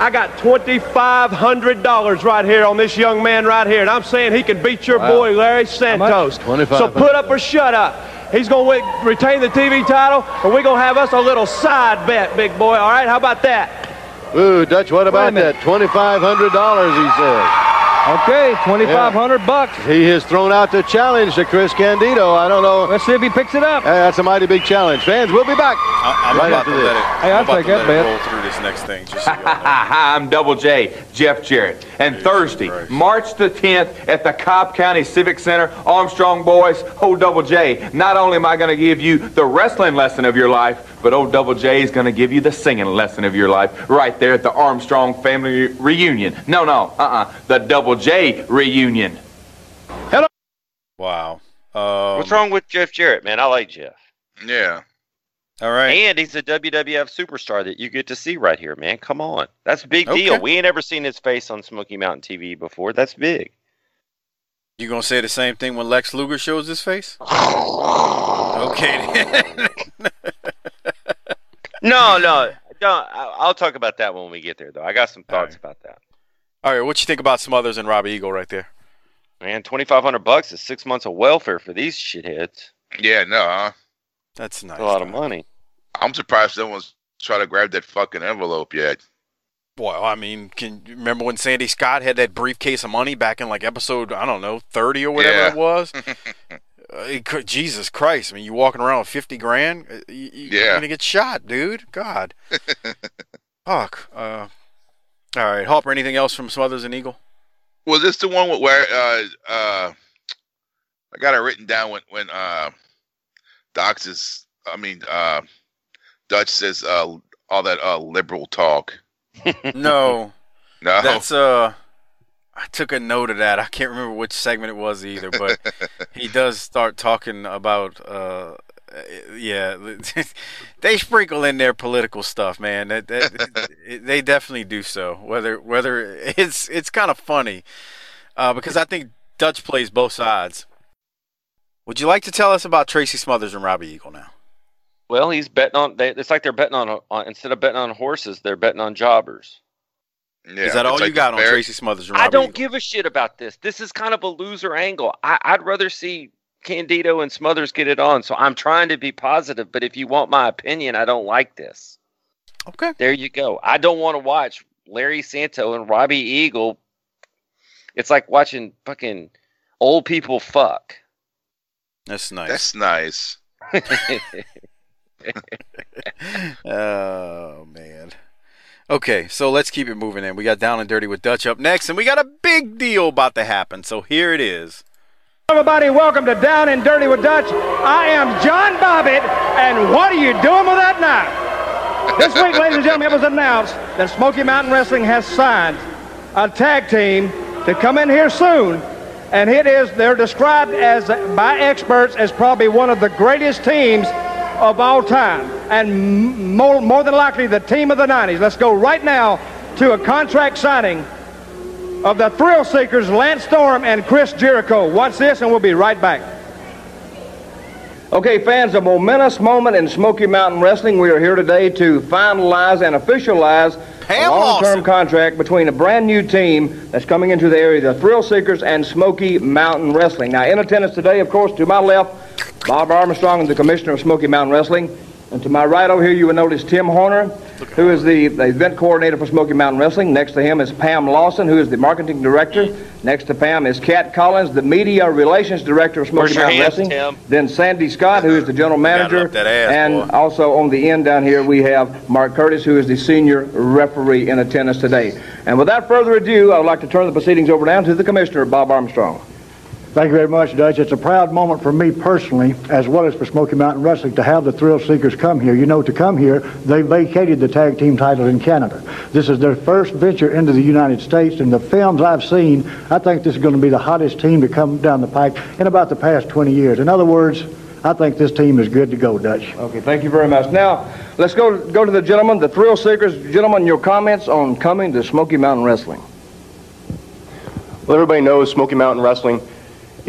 I got $2,500 right here on this young man right here, and I'm saying he can beat your Wow. boy Larry Santos. So put up or shut up. He's going to retain the TV title, and we're going to have us a little side bet, big boy. All right, how about that? Ooh, Dutch, what about that? $2,500, he says. Okay, 2500 bucks. He has thrown out the challenge to Chris Candido. I don't know. Let's see if he picks it up. Hey, that's a mighty big challenge. Fans, we'll be back. I, I'm Right about to this. let it. Hey, I'll I'm about take to that let it bet. roll through this next thing. Just so y'all. Hi, I'm Double J, Jeff Jarrett. And Thursday, Christ. March the 10th at the Cobb County Civic Center, Armstrong Boys, Old Double J. Not only am I going to give you the wrestling lesson of your life, but Old Double J is going to give you the singing lesson of your life right there at the Armstrong family reunion. No, no, uh-uh, the Double J reunion. Hello. Wow. Um, What's wrong with Jeff Jarrett, man? I like Jeff. Yeah. All right. And he's a WWF superstar that you get to see right here, man. Come on. That's a big deal. We ain't ever seen his face on Smoky Mountain TV before. That's big. You gonna say the same thing when Lex Luger shows his face? okay. No, no, no. I- I'll talk about that when we get there, though. I got some thoughts right. about that. All right. What you think about Smothers and Robbie Eagle right there? Man, 2500 bucks is six months of welfare for these shitheads. Yeah, no, huh? That's nice. That's a lot of money. I'm surprised no one's tried to grab that fucking envelope yet. Well, I mean, can you remember when Sandy Scott had that briefcase of money back in like episode I don't know thirty or whatever Yeah. it was? uh, it could, Jesus Christ! I mean, you walking around with fifty grand? uh, You, you- You're Yeah. gonna get shot, dude. God. Fuck. Uh, all right, Harper. Anything else from Smothers and Eagle? Was this the one with- where uh uh I got it written down when when uh Doc says I mean uh Dutch says uh all that uh liberal talk. No, No. that's uh. I took a note of that. I can't remember which segment it was either, but he does start talking about uh yeah they sprinkle in their political stuff man that, that, they definitely do so whether whether it's it's kind of funny uh, because i think dutch plays both sides would you like to tell us about tracy smothers and robbie eagle now Well, he's betting on. They, it's like they're betting on, on. Instead of betting on horses, they're betting on jobbers. Yeah, is that all it's you got the on Bears- tracy smothers and robbie I don't eagle? give a shit about this. This is kind of a loser angle. I, I'd rather see Candido and Smothers get it on. So I'm trying to be positive. But if you want my opinion, I don't like this. okay There you go. I don't want to watch Larry Santo and Robbie Eagle. It's like watching fucking old people fuck. that's nice That's nice. oh man. Okay, so let's keep it moving in. We got down and dirty with Dutch up next, and we got a big deal about to happen. So here it is. Everybody, welcome to Down and Dirty with Dutch. I am John Bobbitt, and what are you doing with that knife? This week, ladies and gentlemen, it was announced that Smoky Mountain Wrestling has signed a tag team to come in here soon, and it is they're described as by experts as probably one of the greatest teams of all time, and more, more than likely the team of the 90s. Let's go right now to a contract signing of the Thrill Seekers, Lance Storm and Chris Jericho. Watch this, and we'll be right back. Okay, fans, a momentous moment in Smoky Mountain Wrestling. We are here today to finalize and officialize a long-term contract between a brand new team that's coming into the area, the Thrill Seekers and Smoky Mountain Wrestling. Now, in attendance today, of course, to my left, Bob Armstrong, the Commissioner of Smoky Mountain Wrestling. And to my right over here, you will notice Tim Horner, who is the, the event coordinator for Smoky Mountain Wrestling. Next to him is Pam Lawson, who is the marketing director. Next to Pam is Kat Collins, the media relations director of Smoky Where's Mountain hands, Wrestling. Tim? Then Sandy Scott, who is the general manager. ass, and boy. also on the end down here, we have Mark Curtis, who is the senior referee in attendance today. And without further ado, I would like to turn the proceedings over now to the commissioner, Bob Armstrong. Thank you very much, Dutch. It's a proud moment for me personally, as well as for Smoky Mountain Wrestling, to have the Thrill Seekers come here. You know, to come here, they vacated the tag team title in Canada. This is their first venture into the United States, and the films I've seen, I think this is going to be the hottest team to come down the pike in about the past 20 years. In other words, I think this team is good to go, Dutch. Okay, thank you very much. Now, let's go go to the gentleman, the Thrill Seekers. Gentlemen, your comments on coming to Smoky Mountain Wrestling. Well, everybody knows Smoky Mountain Wrestling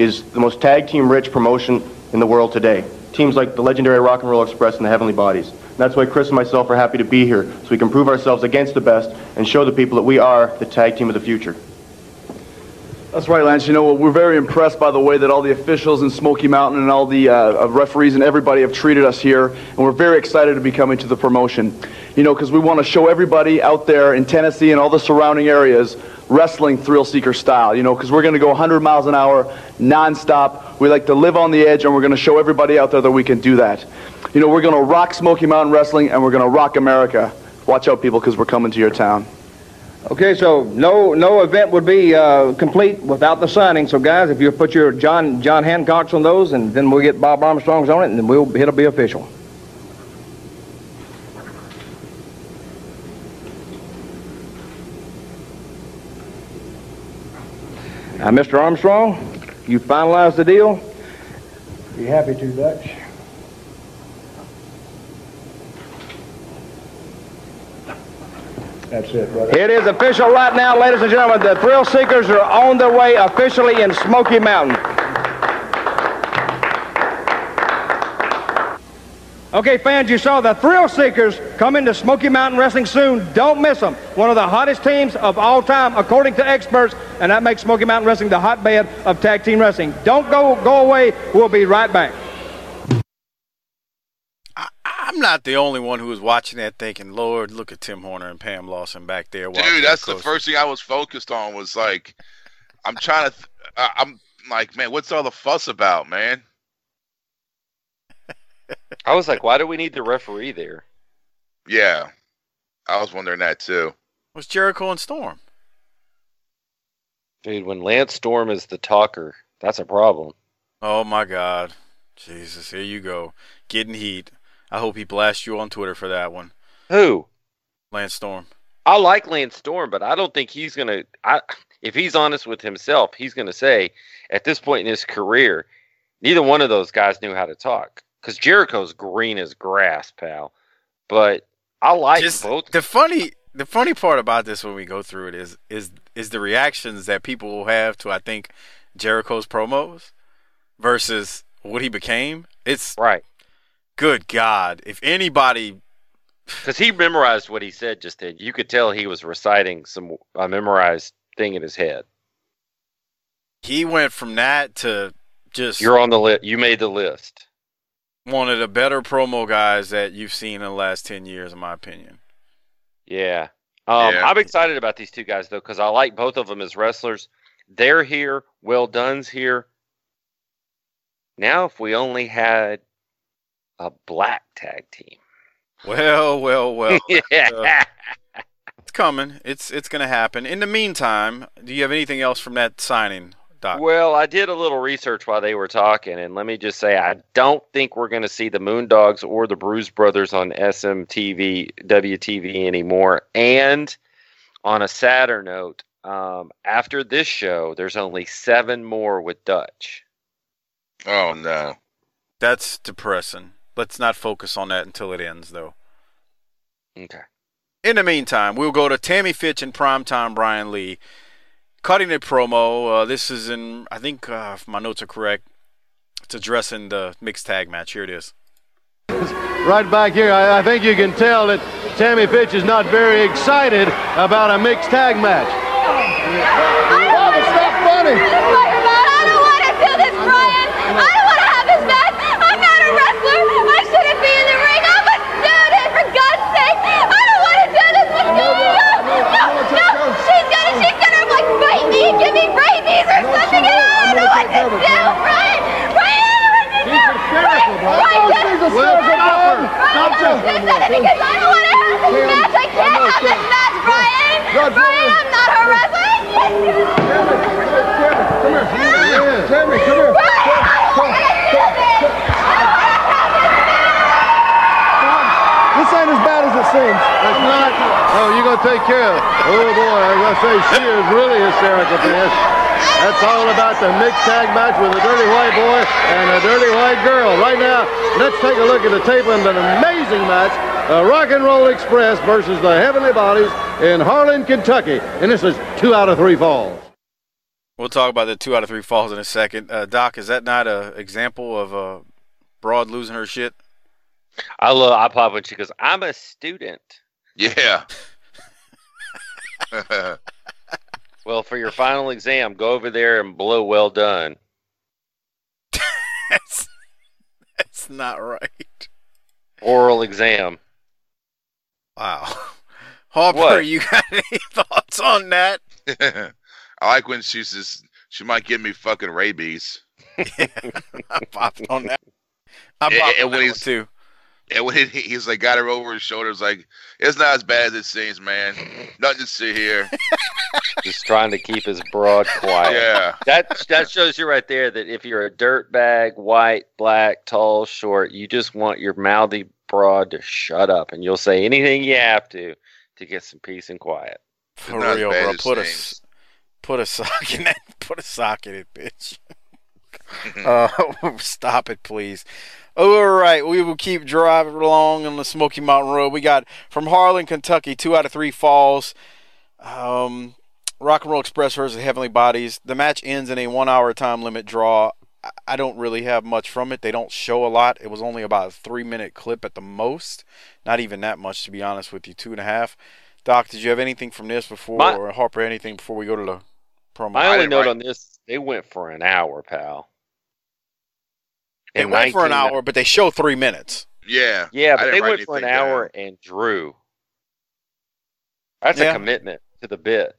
is the most tag team rich promotion in the world today. Teams like the legendary Rock and Roll Express and the Heavenly Bodies. And that's why Chris and myself are happy to be here, so we can prove ourselves against the best and show the people that we are the tag team of the future. That's right, Lance. You know, we're very impressed by the way that all the officials in Smoky Mountain and all the uh, referees and everybody have treated us here, and we're very excited to be coming to the promotion. You know, because we want to show everybody out there in Tennessee and all the surrounding areas wrestling thrill seeker style. You know, because we're going to go 100 miles an hour nonstop. We like to live on the edge, and we're going to show everybody out there that we can do that. You know, we're going to rock Smoky Mountain Wrestling, and we're going to rock America. Watch out, people, because we're coming to your town. Okay, so no no event would be uh, complete without the signing. So guys, if you put your John John Hancocks on those, and then we'll get Bob Armstrong's on it, and then we'll it'll be official. Now, Mr. Armstrong, you finalized the deal. Be happy to, Dutch. That's it, brother. It is official right now, ladies and gentlemen. The Thrill Seekers are on their way officially in Smoky Mountain. Okay, fans, you saw the Thrill Seekers coming to Smoky Mountain Wrestling soon. Don't miss them. One of the hottest teams of all time, according to experts, and that makes Smoky Mountain Wrestling the hotbed of tag team wrestling. Don't go go away. We'll be right back. I'm not the only one who was watching that thinking, Lord, look at Tim Horner and Pam Lawson back there. Dude, that's the first thing I was focused on was like, I'm trying to, th- I'm like, man, what's all the fuss about, man? I was like, why do we need the referee there? Yeah, I was wondering that too. was Jericho and Storm. Dude, when Lance Storm is the talker, that's a problem. Oh my God, Jesus! Here you go, getting heat. I hope he blasts you on Twitter for that one, Who? Lance Storm. I like Lance Storm, but I don't think he's gonna. I, if he's honest with himself, he's gonna say at this point in his career, neither one of those guys knew how to talk. Because Jericho's green as grass, pal. But I like Just both. the funny, the funny part about this when we go through it is is is the reactions that people will have to I think Jericho's promos versus what he became. It's right. Good God! If anybody Because he memorized what he said just then. You could tell he was reciting some a memorized thing in his head. he went from that to just You're on the list. You made the list. One of the better promo guys that you've seen in the last ten years, in my opinion. Yeah. Um, Yeah. I'm excited about these two guys though because I like both of them as wrestlers. They're here. Well Dunn's here. Now, if we only had a black tag team. Well, well, well. Yeah. Uh, it's coming. It's it's gonna happen. In the meantime, do you have anything else from that signing, Doc? Well, I did a little research while they were talking, and let me just say, I don't think we're going to see the Moondogs or the Bruise Brothers on SMTV, WTV anymore. And on a sadder note, um, after this show, there's only seven more with Dutch. Oh no. That's depressing. let's not focus on that until it ends, though. Okay. In the meantime, we'll go to Tammy Fytch and primetime Brian Lee. Cutting a promo. Uh, this is in, I think, uh, if my notes are correct, it's addressing the mixed tag match. Here it is. Right back here, I, I think you can tell that Tammy Fytch is not very excited about a mixed tag match. Bobby, stop funny. I don't want to do this, Brian. I don't want to have this match. I'm not a wrestler. I shouldn't be in the ring. I'm a student, for God's sake. I don't want to do this. What's going on? No, no. She's gonna, she's gonna like bite me and give me rabies or something. And I don't know what to do, Brian. Brian, I don't know what to do. Brian, Brian, She's hysterical, Bob. Stop Brian, this. listen, because I don't want to have this match. I can't have this match, Brian. Brian, I'm not a wrestler. I can't do this. Tammy, come here. Brian, I don't want to do this. This ain't as bad as it seems. It's not. Oh, you're going to take care of it. Oh, boy, I was going to say, she is really hysterical for this. That's all about the mixed tag match with a dirty white boy and a dirty white girl. Right now, let's take a look at the tape of an amazing match. The Rock and Roll Express versus the Heavenly Bodies in Harlan, Kentucky. And this is two out of three falls. We'll talk about the two out of three falls in a second. Uh, Doc, is that not an example of a broad losing her shit? I love I pop when she goes, I'm a student. Yeah. Well, for your final exam, go over there and blow Well Dunn. That's, that's not right. Oral exam. Wow. Harper, What? you got any thoughts on that? I like when she says she might give me fucking rabies. I popped on that. I And- popped and on when that one he's- too. And when he, he's like got her over his shoulders, like it's not as bad as it seems, man. Nothing to see here. Just trying to keep his broad quiet. Yeah. That that shows you right there that if you're a dirt bag, white, black, tall, short, you just want your mouthy broad to shut up and you'll say anything you have to to get some peace and quiet. For not real, bad bro. as Put a put a sock in that. Put a sock in it, bitch. uh, stop it, please. All right, we will keep driving along on the Smoky Mountain Road. We got from Harlan, Kentucky, two out of three falls. Um, Rock and Roll Express versus Heavenly Bodies. The match ends in a one-hour time limit draw. I- I don't really have much from it. They don't show a lot. It was only about a three-minute clip at the most. Not even that much, to be honest with you. Two and a half. Doc, did you have anything from this before, My- or Harper anything before we go to the promo? My only didn't note write- on this, they went for an hour, pal. They And went for an hour, but they show three minutes. Yeah. Yeah, but they went for an anything down. hour and drew. That's Yeah. a commitment to the bit.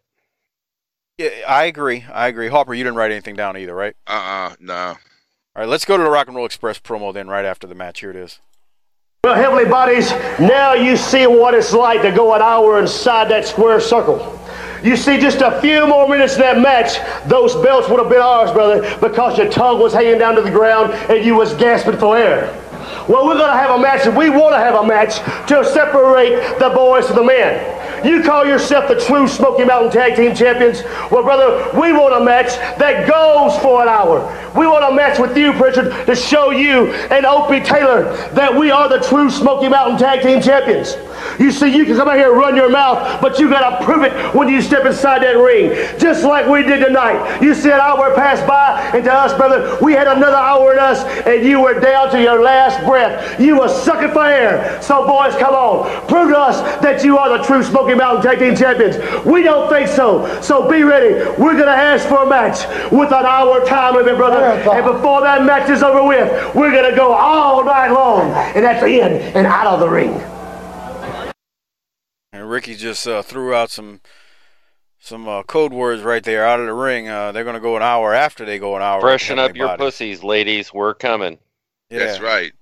Yeah, I agree. I agree. Harper, you didn't write anything down either, right? Uh uh no. All right, let's go to the Rock and Roll Express promo then, right after the match. Here it is. Well, Heavenly Bodies, now you see what it's like to go an hour inside that square circle. You see, just a few more minutes in that match, those belts would have been ours, brother, because your tongue was hanging down to the ground and you was gasping for air. Well, we're going to have a match, and we want to have a match to separate the boys from the men. You call yourself the true Smoky Mountain Tag Team Champions. Well, brother, we want a match that goes for an hour. We want a match with you, Prichard, to show you and Opie Taylor that we are the true Smoky Mountain Tag Team Champions. You see, you can come out here and run your mouth, but you gotta prove it when you step inside that ring. Just like we did tonight. You see an hour pass by, and to us, brother, we had another hour in us, and you were down to your last breath. You were sucking for air. So, boys, come on. Prove to us that you are the true Smoky Mountain Tag Team Champions. We don't think so. So be ready. We're gonna ask for a match with an hour time limit, brother. And before that match is over with, we're gonna go all night long. And that's the end and out of the ring. And Ricky just uh, threw out some some uh, code words right there out of the ring. Uh, they're going to go an hour after they go an hour. Freshen up Heavenly your pussies, ladies. We're coming. That's right.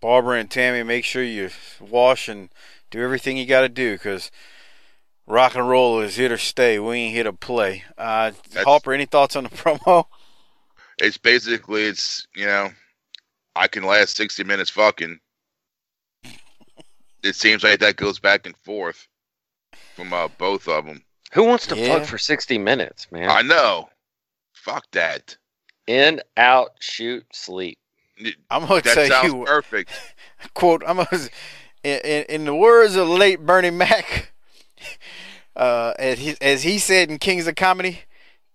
Barbara and Tammy, make sure you wash and do everything you got to do because rock and roll is here to stay. We ain't here to play. Uh, Harper, any thoughts on the promo? It's basically it's you know, I can last sixty minutes fucking. It seems like that goes back and forth from uh, both of them. Who wants to Yeah. fuck for 60 minutes, man? I know. Fuck that. In, out, shoot, sleep. I'm gonna that tell sounds you perfect. quote. I'm gonna, in, in, in the words of the late Bernie Mac, uh, as he as he said in Kings of Comedy,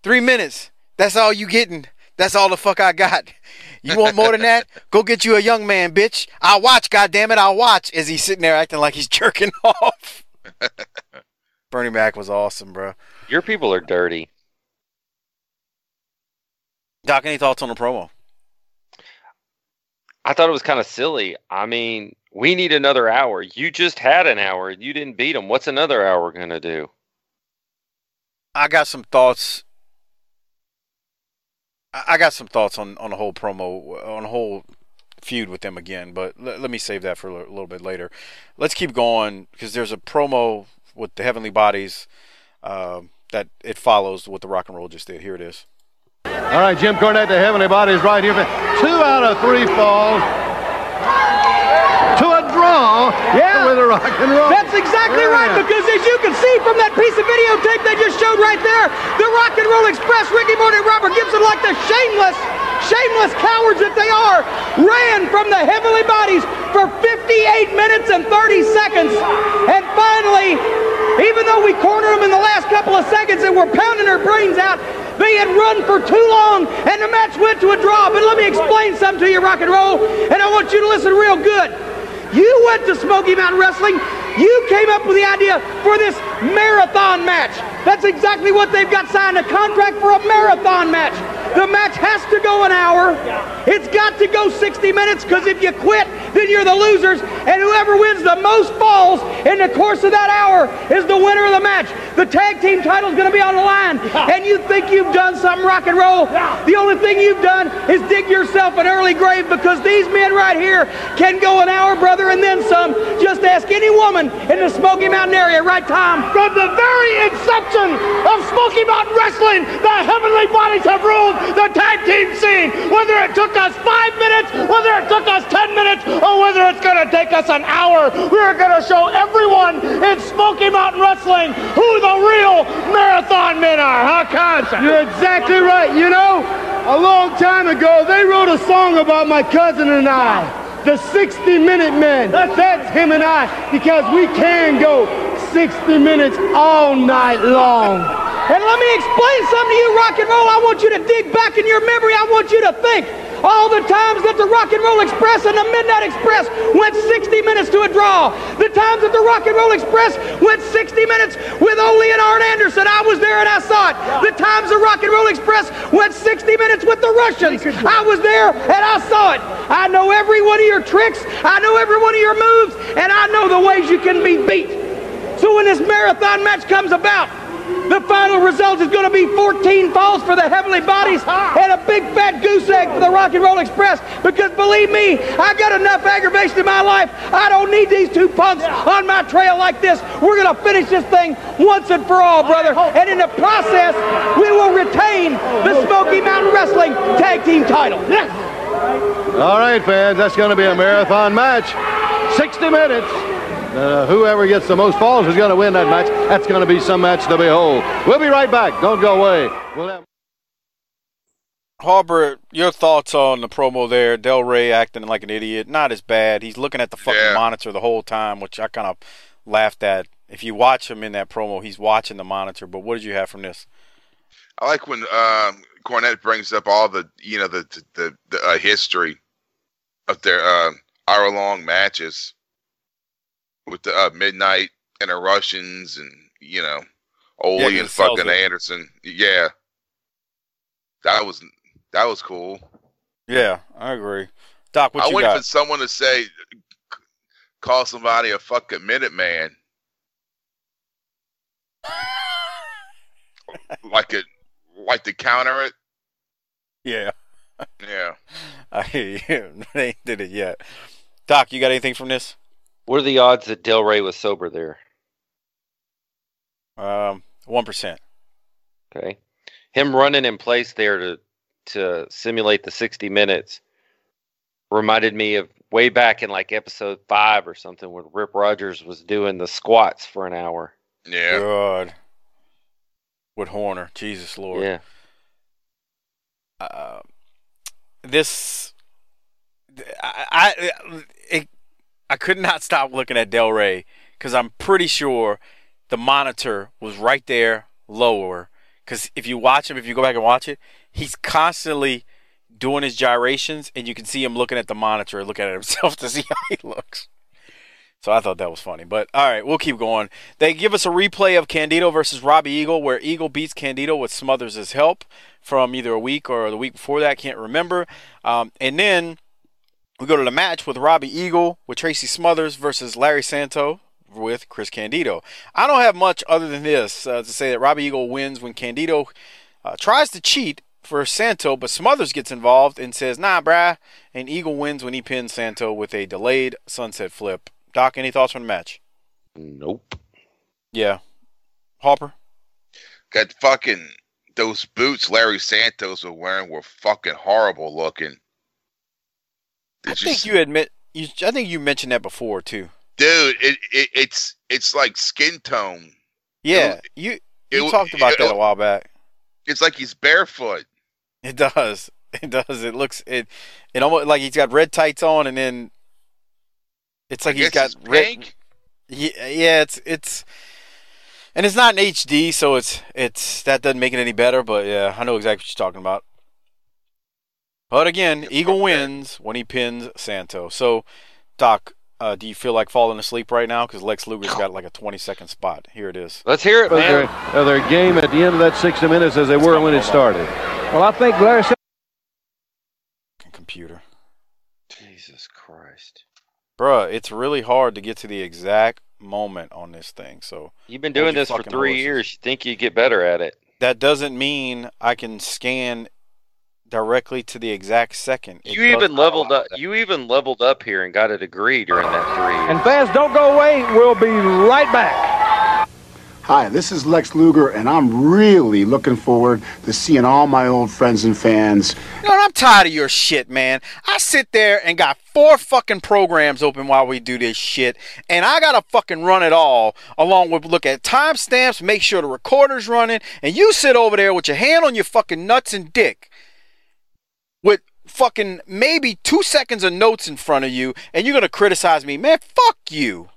three minutes. That's all you getting. That's all the fuck I got. You want more than that? Go get you a young man, bitch. I'll watch. God damn it, I'll watch. As he's sitting there acting like he's jerking off. Bernie Mac was awesome, bro. Your people are dirty. Doc, any thoughts on the promo? I thought it was kind of silly. I mean, we need another hour. You just had an hour. You didn't beat them. What's another hour going to do? I got some thoughts. I got some thoughts on, on the whole promo, on the whole feud with them again, but l- let me save that for a little bit later. Let's keep going because there's a promo with the Heavenly Bodies uh, that it follows what the Rock and Roll just did. Here it is. All right, Jim Cornette, the Heavenly Bodies right here. Two out of three falls to a draw Yeah. with a rock and roll. That's exactly Yeah. right, because as you can see from that piece of videotape they just showed right there, the Rock and Roll Express, Ricky Morton and Robert Gibson, like the shameless, shameless cowards that they are, ran from the heavenly bodies for 58 minutes and 30 seconds. And finally, even though we cornered them in the last couple of seconds and we're pounding their brains out, they had run for too long and the match went to a draw. But let me explain something to you, Rock and Roll, and I want you to listen real good. You went to Smoky Mountain Wrestling. You came up with the idea for this marathon match. That's exactly what they've got signed a contract for a marathon match. The match has to go an hour. It's got to go 60 minutes because if you quit, then you're the losers. And whoever wins the most falls in the course of that hour is the winner of the match. The tag team title is going to be on the line. And you think you've done something rock and roll. The only thing you've done is dig yourself an early grave because these men right here can go an hour, brother, and then some. Just ask any woman in the Smoky Mountain area, right, Tom? From the very inception of Smoky Mountain Wrestling, the Heavenly Bodies have ruled the tag team scene. Whether it took us five minutes, whether it took us ten minutes, or whether it's going to take us an hour, we're going to show everyone in Smoky Mountain Wrestling who the real marathon men are, huh, Cons? You're exactly right. You know, a long time ago, they wrote a song about my cousin and I. The 60 Minute Men. That's him and I, because we can go 60 minutes all night long. And let me explain something to you, rock and roll. I want you to dig back in your memory. I want you to think all the times that the Rock and Roll Express and the Midnight Express went 60 minutes to a draw. The times that the Rock and Roll Express went 60 minutes with Ole and Arn Anderson. I was there and I saw it. The times the Rock and Roll Express went 60 minutes with the Russians. I was there and I saw it. I know every one of your tricks. I know every one of your moves. And I know the ways you can be beat. So when this marathon match comes about, the final result is going to be 14 falls for the Heavenly Bodies and a big fat goose egg for the Rock and Roll Express. Because believe me, I got enough aggravation in my life. I don't need these two punks on my trail like this. We're going to finish this thing once and for all, brother. And in the process, we will retain the Smoky Mountain Wrestling Tag Team title. All right, fans, that's going to be a marathon match. 60 minutes. Uh, whoever gets the most falls is going to win that match. That's going to be some match to behold. We'll be right back. Don't go away. We'll have Harper, your thoughts on the promo there? Del Ray acting like an idiot. Not as bad. He's looking at the fucking Yeah. monitor the whole time, which I kind of laughed at. If you watch him in that promo, he's watching the monitor. But what did you have from this? I like when um, Cornette brings up all the you know the the, the uh, history of their uh, hour long matches with the uh, Midnight and the Russians and you know Ole Yeah, and fucking. Anderson. Yeah, that was that was cool. Yeah, I agree. Doc, what I wait got? for someone to say, call somebody a fucking minute man. like it, like to counter it. Yeah, Yeah. I hear you. they ain't did it yet. Doc, you got anything from this? What are the odds that Del Ray was sober there? Um, one percent. Okay. Him running in place there to to simulate the 60 minutes reminded me of way back in like episode 5 or something when Rip Rogers was doing the squats for an hour. Yeah. God. With Horner, Jesus Lord. Yeah. Uh, this I I, it, I could not stop looking at Del Ray because I'm pretty sure the monitor was right there lower. Because if you watch him, if you go back and watch it, he's constantly doing his gyrations, and you can see him looking at the monitor, looking at himself to see how he looks. So I thought that was funny. But all right, we'll keep going. They give us a replay of Candido versus Robbie Eagle, where Eagle beats Candido with Smothers' help from either a week or the week before that. Can't remember. Um, and then we go to the match with Robbie Eagle with Tracy Smothers versus Larry Santo with Chris Candido. I don't have much other than this uh, to say that Robbie Eagle wins when Candido uh, tries to cheat for Santo, but Smothers gets involved and says, nah, brah. And Eagle wins when he pins Santo with a delayed sunset flip. Doc, any thoughts on the match? Nope. Yeah. Harper? Got fucking those boots Larry Santos was wearing were fucking horrible looking. I think you admit you I think you mentioned that before too. Dude, it, it it's it's like skin tone. Yeah, it, you you it, talked about that a while back. It's like he's barefoot. It does. It does. It looks it it almost like he's got red tights on and then it's like he's got red. Yeah, yeah, it's it's and it's not in HD, so it's it's that doesn't make it any better. But yeah, I know exactly what you're talking about. But again, Eagle wins when he pins Santo. So, Doc, uh, do you feel like falling asleep right now? Because Lex Luger's got like a 20 second spot. Here it is. Let's hear it, man. Are their game at the end of that 60 minutes as they were when it started? Well, I think Larry. Computer. Jesus Christ bruh, it's really hard to get to the exact moment on this thing. So you've been doing this for three horses. years. You think you get better at it? That doesn't mean I can scan directly to the exact second. It you even leveled up. That. You even leveled up here and got a degree during that three. Years. And fans, don't go away. We'll be right back. Hi, this is Lex Luger, and I'm really looking forward to seeing all my old friends and fans. You know, I'm tired of your shit, man. I sit there and got four fucking programs open while we do this shit, and I gotta fucking run it all along with look at timestamps, make sure the recorder's running, and you sit over there with your hand on your fucking nuts and dick with fucking maybe two seconds of notes in front of you, and you're gonna criticize me, man. Fuck you.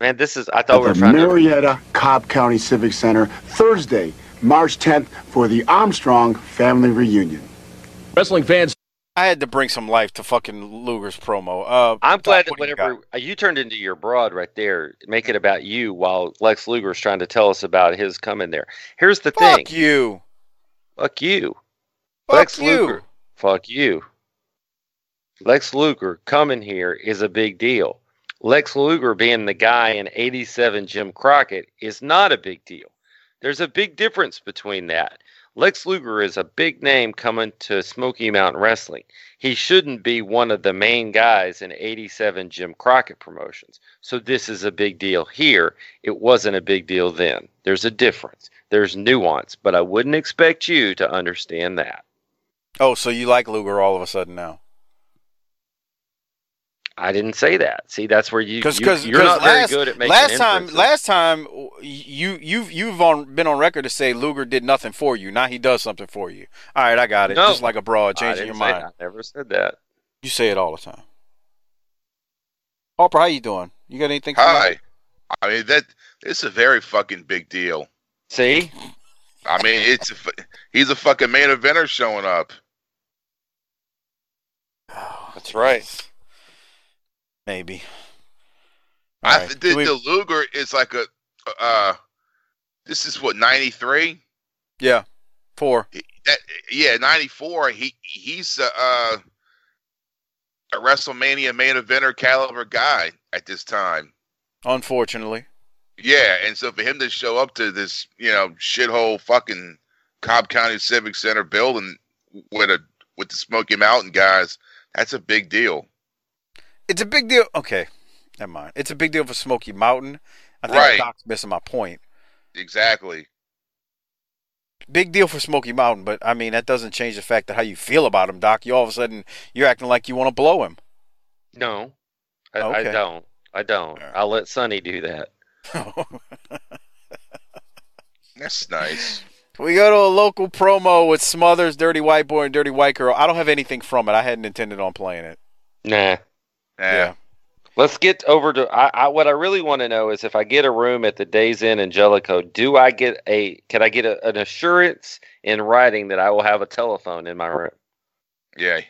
Man, this is. I thought we were trying Marietta to... Cobb County Civic Center Thursday, March 10th for the Armstrong family reunion. Wrestling fans. I had to bring some life to fucking Luger's promo. Uh, I'm glad that whatever you, uh, you, turned into your broad right there, make it about you while Lex Luger is trying to tell us about his coming there. Here's the Fuck thing. Fuck you. Fuck you. Fuck Lex you. Luger. Fuck you. Lex Luger coming here is a big deal. Lex Luger being the guy in 87 Jim Crockett is not a big deal. There's a big difference between that. Lex Luger is a big name coming to Smoky Mountain Wrestling. He shouldn't be one of the main guys in 87 Jim Crockett promotions. So this is a big deal here. It wasn't a big deal then. There's a difference. There's nuance, but I wouldn't expect you to understand that. Oh, so you like Luger all of a sudden now? I didn't say that. See, that's where you Cause, you cause, you're not last, very good at making last time. Last time, you you've you've on, been on record to say Luger did nothing for you. Now he does something for you. All right, I got it. No, Just like a broad, I changing your mind. that. I never said that. You say it all the time. Harper, how you doing? You got anything? Hi. me? I mean that it's a very fucking big deal. See, I mean it's a, he's a fucking main eventer showing up. That's right. Maybe. I All right. th- the, we- the Luger is like a uh this is what 93 yeah, four. that yeah 94 he he's a, uh a WrestleMania main eventer caliber guy at this time. Unfortunately, Yeah, and so for him to show up to this, you know, shithole fucking Cobb County Civic Center building with a with the Smoky Mountain guys, that's a big deal. it's a big deal. Okay, never mind. It's a big deal for Smoky Mountain. I think Right. Doc's missing my point. Exactly. Big deal for Smoky Mountain, but I mean that doesn't change the fact that how you feel about him, Doc. You all of a sudden you're acting like you want to blow him. No, I, I don't. I don't. I'll let Sonny do that. That's nice. We go to a local promo with Smothers, Dirty White Boy, and Dirty White Girl. I don't have anything from it. I hadn't intended on playing it. Nah. Yeah. Let's get over to I, I what I really want to know is if I get a room at the Days Inn in Jellico, do I get a can I get a, an assurance in writing that I will have a telephone in my room? Yeah.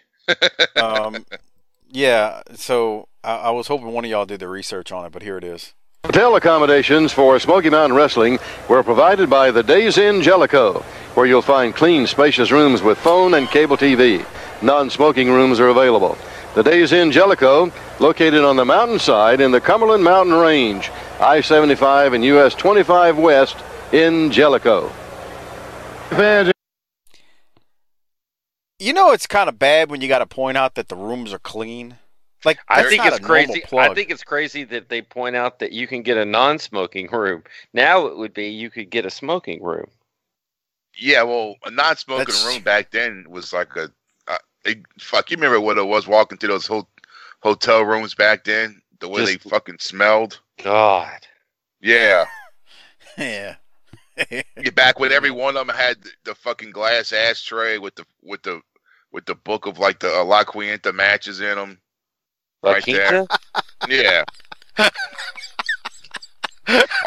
um, yeah. So I, I was hoping one of y'all did the research on it, but here it is. Hotel accommodations for Smoky Mountain Wrestling were provided by the Days Inn Jellico, where you'll find clean, spacious rooms with phone and cable TV. Non-smoking rooms are available. The Days Inn Jellico, located on the mountainside in the Cumberland Mountain Range, I-75 and US 25 West in Jellico. You know, it's kind of bad when you got to point out that the rooms are clean. Like I think it's crazy. I think it's crazy that they point out that you can get a non-smoking room. Now it would be you could get a smoking room. Yeah, well, a non-smoking That's- room back then was like a, uh, it, fuck. You remember what it was walking through those ho- hotel rooms back then? The way Just- they fucking smelled. God. Yeah. yeah. Yeah, back when every one of them had the, the fucking glass ashtray with the with the with the book of like the uh, La Quinta matches in them. La right there. Yeah. or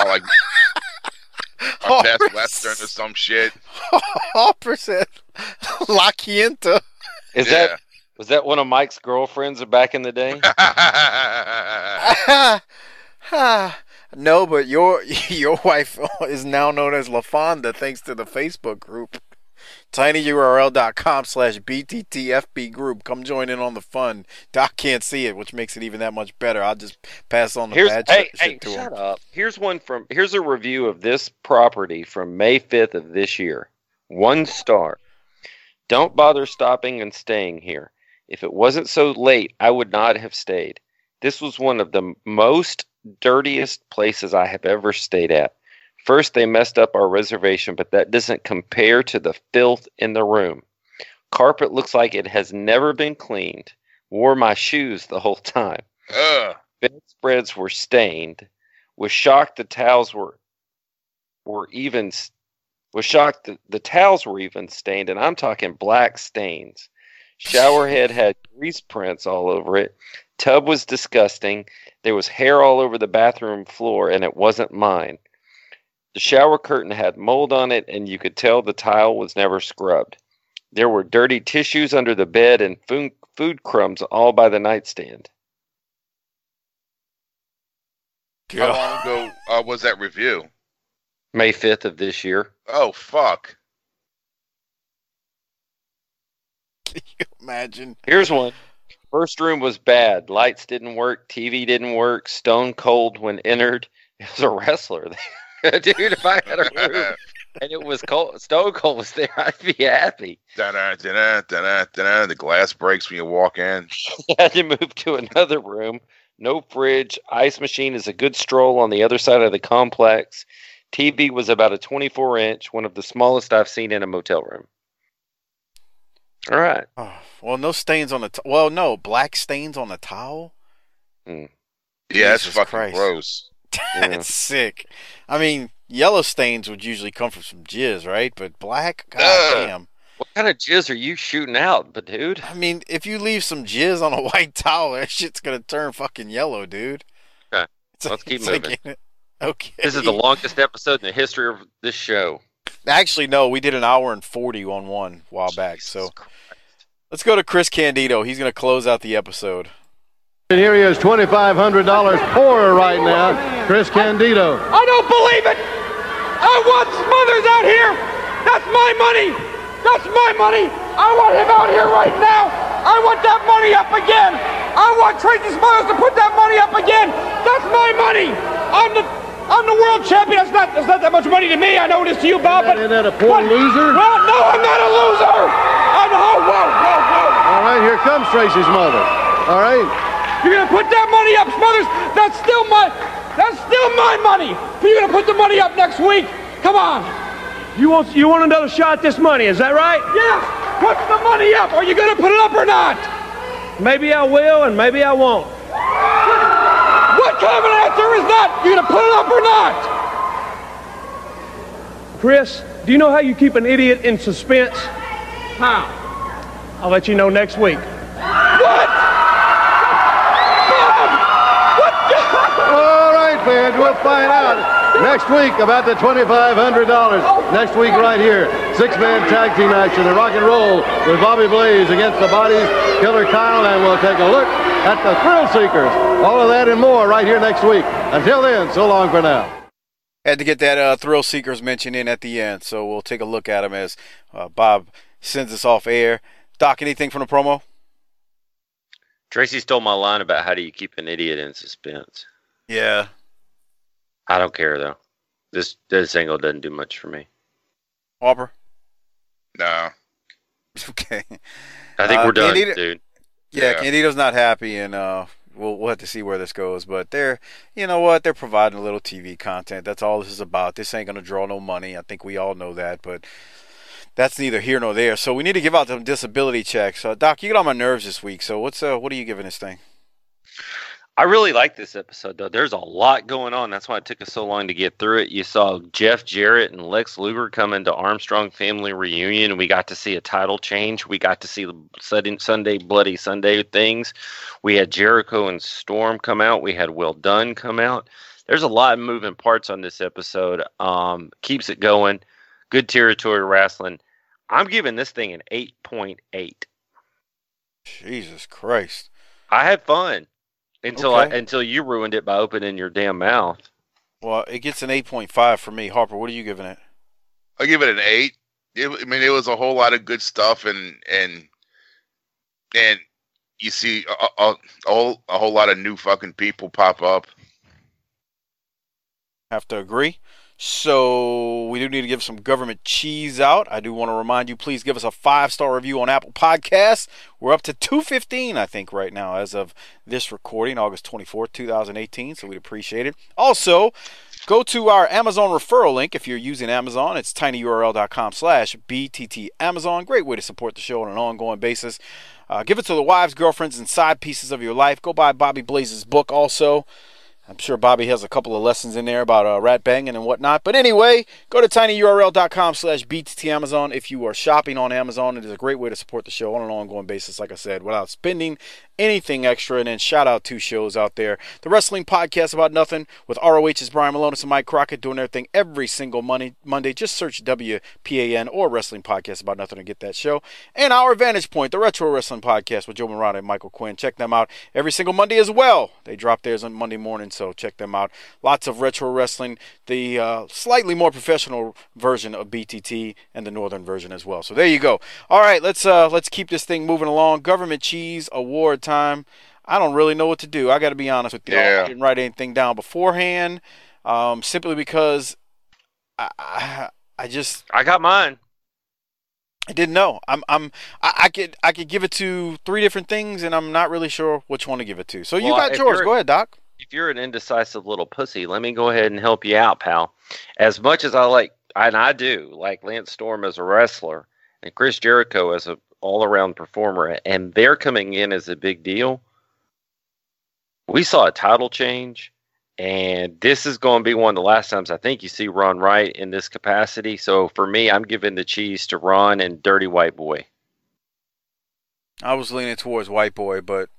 like or Best Western or some shit. All percent La Quinta. Is that was that one of Mike's girlfriends back in the day? no, but your your wife is now known as LaFonda thanks to the Facebook group. tinyurl.com slash bttfb group. Come join in on the fun. Doc can't see it, which makes it even that much better. I'll just pass on the Here's bad hey, shit, hey, to shut him. up. Here's one from here's a review of this property from May 5th of this year. One star. Don't bother stopping and staying here. If it wasn't so late, I would not have stayed. This was one of the most dirtiest places I have ever stayed at. First, they messed up our reservation, but that doesn't compare to the filth in the room. Carpet looks like it has never been cleaned. Wore my shoes the whole time. Ugh. Bedspreads were stained. Was shocked the towels were were even was shocked that the towels were even stained, and I'm talking black stains. Shower head had grease prints all over it. Tub was disgusting. There was hair all over the bathroom floor, and it wasn't mine. The shower curtain had mold on it, and you could tell the tile was never scrubbed. There were dirty tissues under the bed and food, food crumbs all by the nightstand. How long ago uh, was that review? May 5th of this year. Oh fuck. Can You imagine. Here's one. First room was bad. Lights didn't work. TV didn't work. Stone cold when entered. It was a wrestler there. Dude, if I had a room and it was cold, Stone Cold was there, I'd be happy. Da-da, da-da, da-da, da-da. The glass breaks when you walk in. had to move to another room. No fridge. Ice machine is a good stroll on the other side of the complex. TV was about a 24 inch, one of the smallest I've seen in a motel room. All right. Oh, well, no stains on the. T- well, no black stains on the towel. Mm. Yeah, that's fucking Christ. gross. That's sick. I mean, yellow stains would usually come from some jizz, right? But black, god Ugh. damn. What kind of jizz are you shooting out, but dude? I mean, if you leave some jizz on a white towel, that shit's gonna turn fucking yellow, dude. Okay. It's- Let's keep it's like- moving. okay. This is the longest episode in the history of this show. Actually, no, we did an hour and forty on one a while back. So let's go to Chris Candido. He's gonna close out the episode. And here he is, $2,500 poorer right now, Chris Candido. I don't believe it. I want Smothers out here. That's my money. That's my money. I want him out here right now. I want that money up again. I want Tracy Smothers to put that money up again. That's my money. I'm the I'm the world champion. That's not that's not that much money to me. I know it is to you, Bob. But Isn't that a poor loser? Well, no, I'm not a loser. I'm oh whoa whoa whoa. All right, here comes Tracy Smothers. All right. You're gonna put that money up, Smothers. That's still my, that's still my money. But you're gonna put the money up next week. Come on. You want, you want another shot at this money? Is that right? Yes. Put the money up. Are you gonna put it up or not? Maybe I will, and maybe I won't. What kind of an answer is that? You gonna put it up or not? Chris, do you know how you keep an idiot in suspense? How? I'll let you know next week. What? Fans, we'll find out next week about the $2,500. Next week right here, six-man tag team action, the rock and roll with Bobby Blaze against the Bodies, Killer Kyle, and we'll take a look at the Thrill Seekers. All of that and more right here next week. Until then, so long for now. Had to get that uh, Thrill Seekers mention in at the end, so we'll take a look at them as uh, Bob sends us off air. Doc, anything from the promo? Tracy stole my line about how do you keep an idiot in suspense. Yeah. I don't care though. This this angle doesn't do much for me. Harper? No. Okay. I think Uh, we're done, Candido- dude. Yeah, Yeah. Candido's not happy, and uh, we'll we'll have to see where this goes. But they're, you know what, they're providing a little TV content. That's all this is about. This ain't gonna draw no money. I think we all know that, but that's neither here nor there. So we need to give out some disability checks. Uh, Doc, you get on my nerves this week. So what's uh, what are you giving this thing? I really like this episode though. There's a lot going on. That's why it took us so long to get through it. You saw Jeff Jarrett and Lex Luger come into Armstrong family reunion. We got to see a title change. We got to see the Sunday, Sunday Bloody Sunday things. We had Jericho and Storm come out. We had Well Dunn come out. There's a lot of moving parts on this episode. Um, keeps it going. Good territory wrestling. I'm giving this thing an 8.8. Jesus Christ. I had fun until Okay. I until you ruined it by opening your damn mouth. Well, it gets an 8.5 for me. Harper, what are you giving it? I give it an eight. It, I mean, it was a whole lot of good stuff, and and and you see a, a, a whole a whole lot of new fucking people pop up. Have to agree. So we do need to give some government cheese out. I do want to remind you, please give us a five star review on Apple Podcasts. We're up to 215, I think, right now as of this recording, August 24th, 2018. So we'd appreciate it. Also, go to our Amazon referral link if you're using Amazon. It's tinyurl.com slash BTT Amazon. Great way to support the show on an ongoing basis. Uh, give it to the wives, girlfriends, and side pieces of your life. Go buy Bobby Blaze's book also. I'm sure Bobby has a couple of lessons in there about uh, rat banging and whatnot. But anyway, go to tinyurl.com slash Amazon if you are shopping on Amazon. It is a great way to support the show on an ongoing basis, like I said, without spending anything extra. And then shout out two shows out there. The Wrestling Podcast About Nothing with ROH's Brian Milonas and Mike Crockett doing their thing every single Monday. Monday. Just search WPAN or Wrestling Podcast About Nothing to get that show. And Our Vantage Point, the Retro Wrestling Podcast with Joe Morata and Michael Quinn. Check them out every single Monday as well. They drop theirs on Monday morning, so check them out. Lots of retro wrestling, the uh, slightly more professional version of BTT and the northern version as well. So there you go. All right, let's uh, let's keep this thing moving along. Government cheese award time. I don't really know what to do. I got to be honest with you. Yeah. I didn't write anything down beforehand, um, simply because I, I, I just I got mine. I didn't know. I'm I'm I, I could I could give it to three different things, and I'm not really sure which one to give it to. So you got yours. Go ahead, Doc. If you're an indecisive little pussy, let me go ahead and help you out, pal. As much as I like, and I do like Lance Storm as a wrestler and Chris Jericho as a all-around performer, and they're coming in as a big deal. We saw a title change, and this is going to be one of the last times I think you see Ron Wright in this capacity. So for me, I'm giving the cheese to Ron and Dirty White Boy. I was leaning towards White Boy, but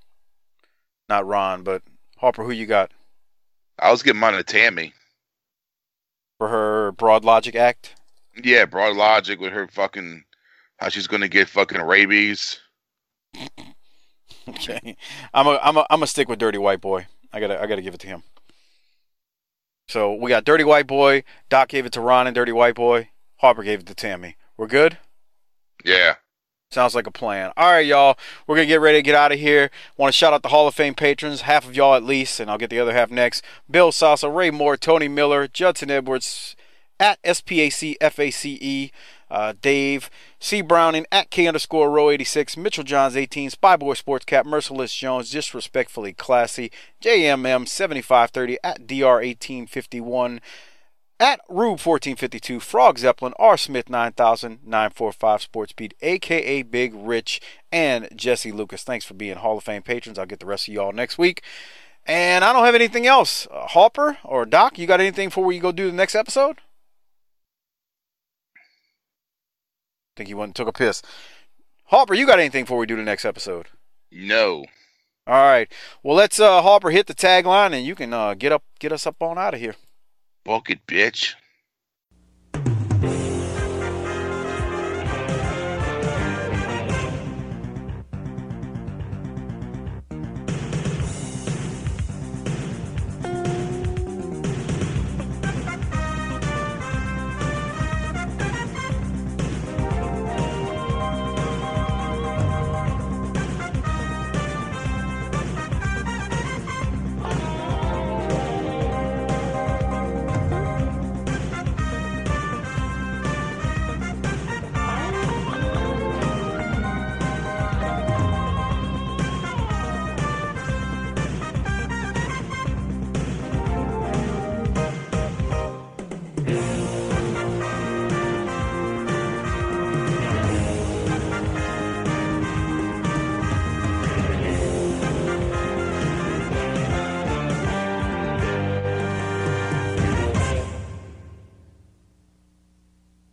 not Ron. But Harper, who you got I was giving mine to Tammy. for her Broad Logic act? Yeah, broad logic with her fucking how she's gonna get fucking rabies. Okay, I'm a I'm a I'm a stick with Dirty White Boy. I gotta I gotta give it to him. So we got Dirty White Boy. Doc gave it to Ron and Dirty White Boy. Harper gave it to Tammy. We're good. Yeah. Sounds like a plan. All right, y'all. We're going to get ready to get out of here. Want to shout out the Hall of Fame patrons, half of y'all at least, and I'll get the other half next. Bill Salsa, Ray Moore, Tony Miller, Judson Edwards, at SPAC FACE, uh, Dave, C. Browning, at K underscore row 86, Mitchell Johns 18, Spyboy Sports Cap, Merciless Jones, Disrespectfully Classy, JMM 7530, at DR 1851, at Rube 1452, Frog Zeppelin, R Smith 9000, 945 Sportsbeat, aka Big Rich, and Jesse Lucas. Thanks for being Hall of Fame patrons. I'll get the rest of y'all next week. And I don't have anything else. Uh, Harper or Doc, you got anything before we go do the next episode? Think he went and took a piss. Harper, you got anything before we do the next episode? No. All right. Well, let's uh Harper hit the tagline, and you can uh get up, get us up on out of here. Book it, bitch.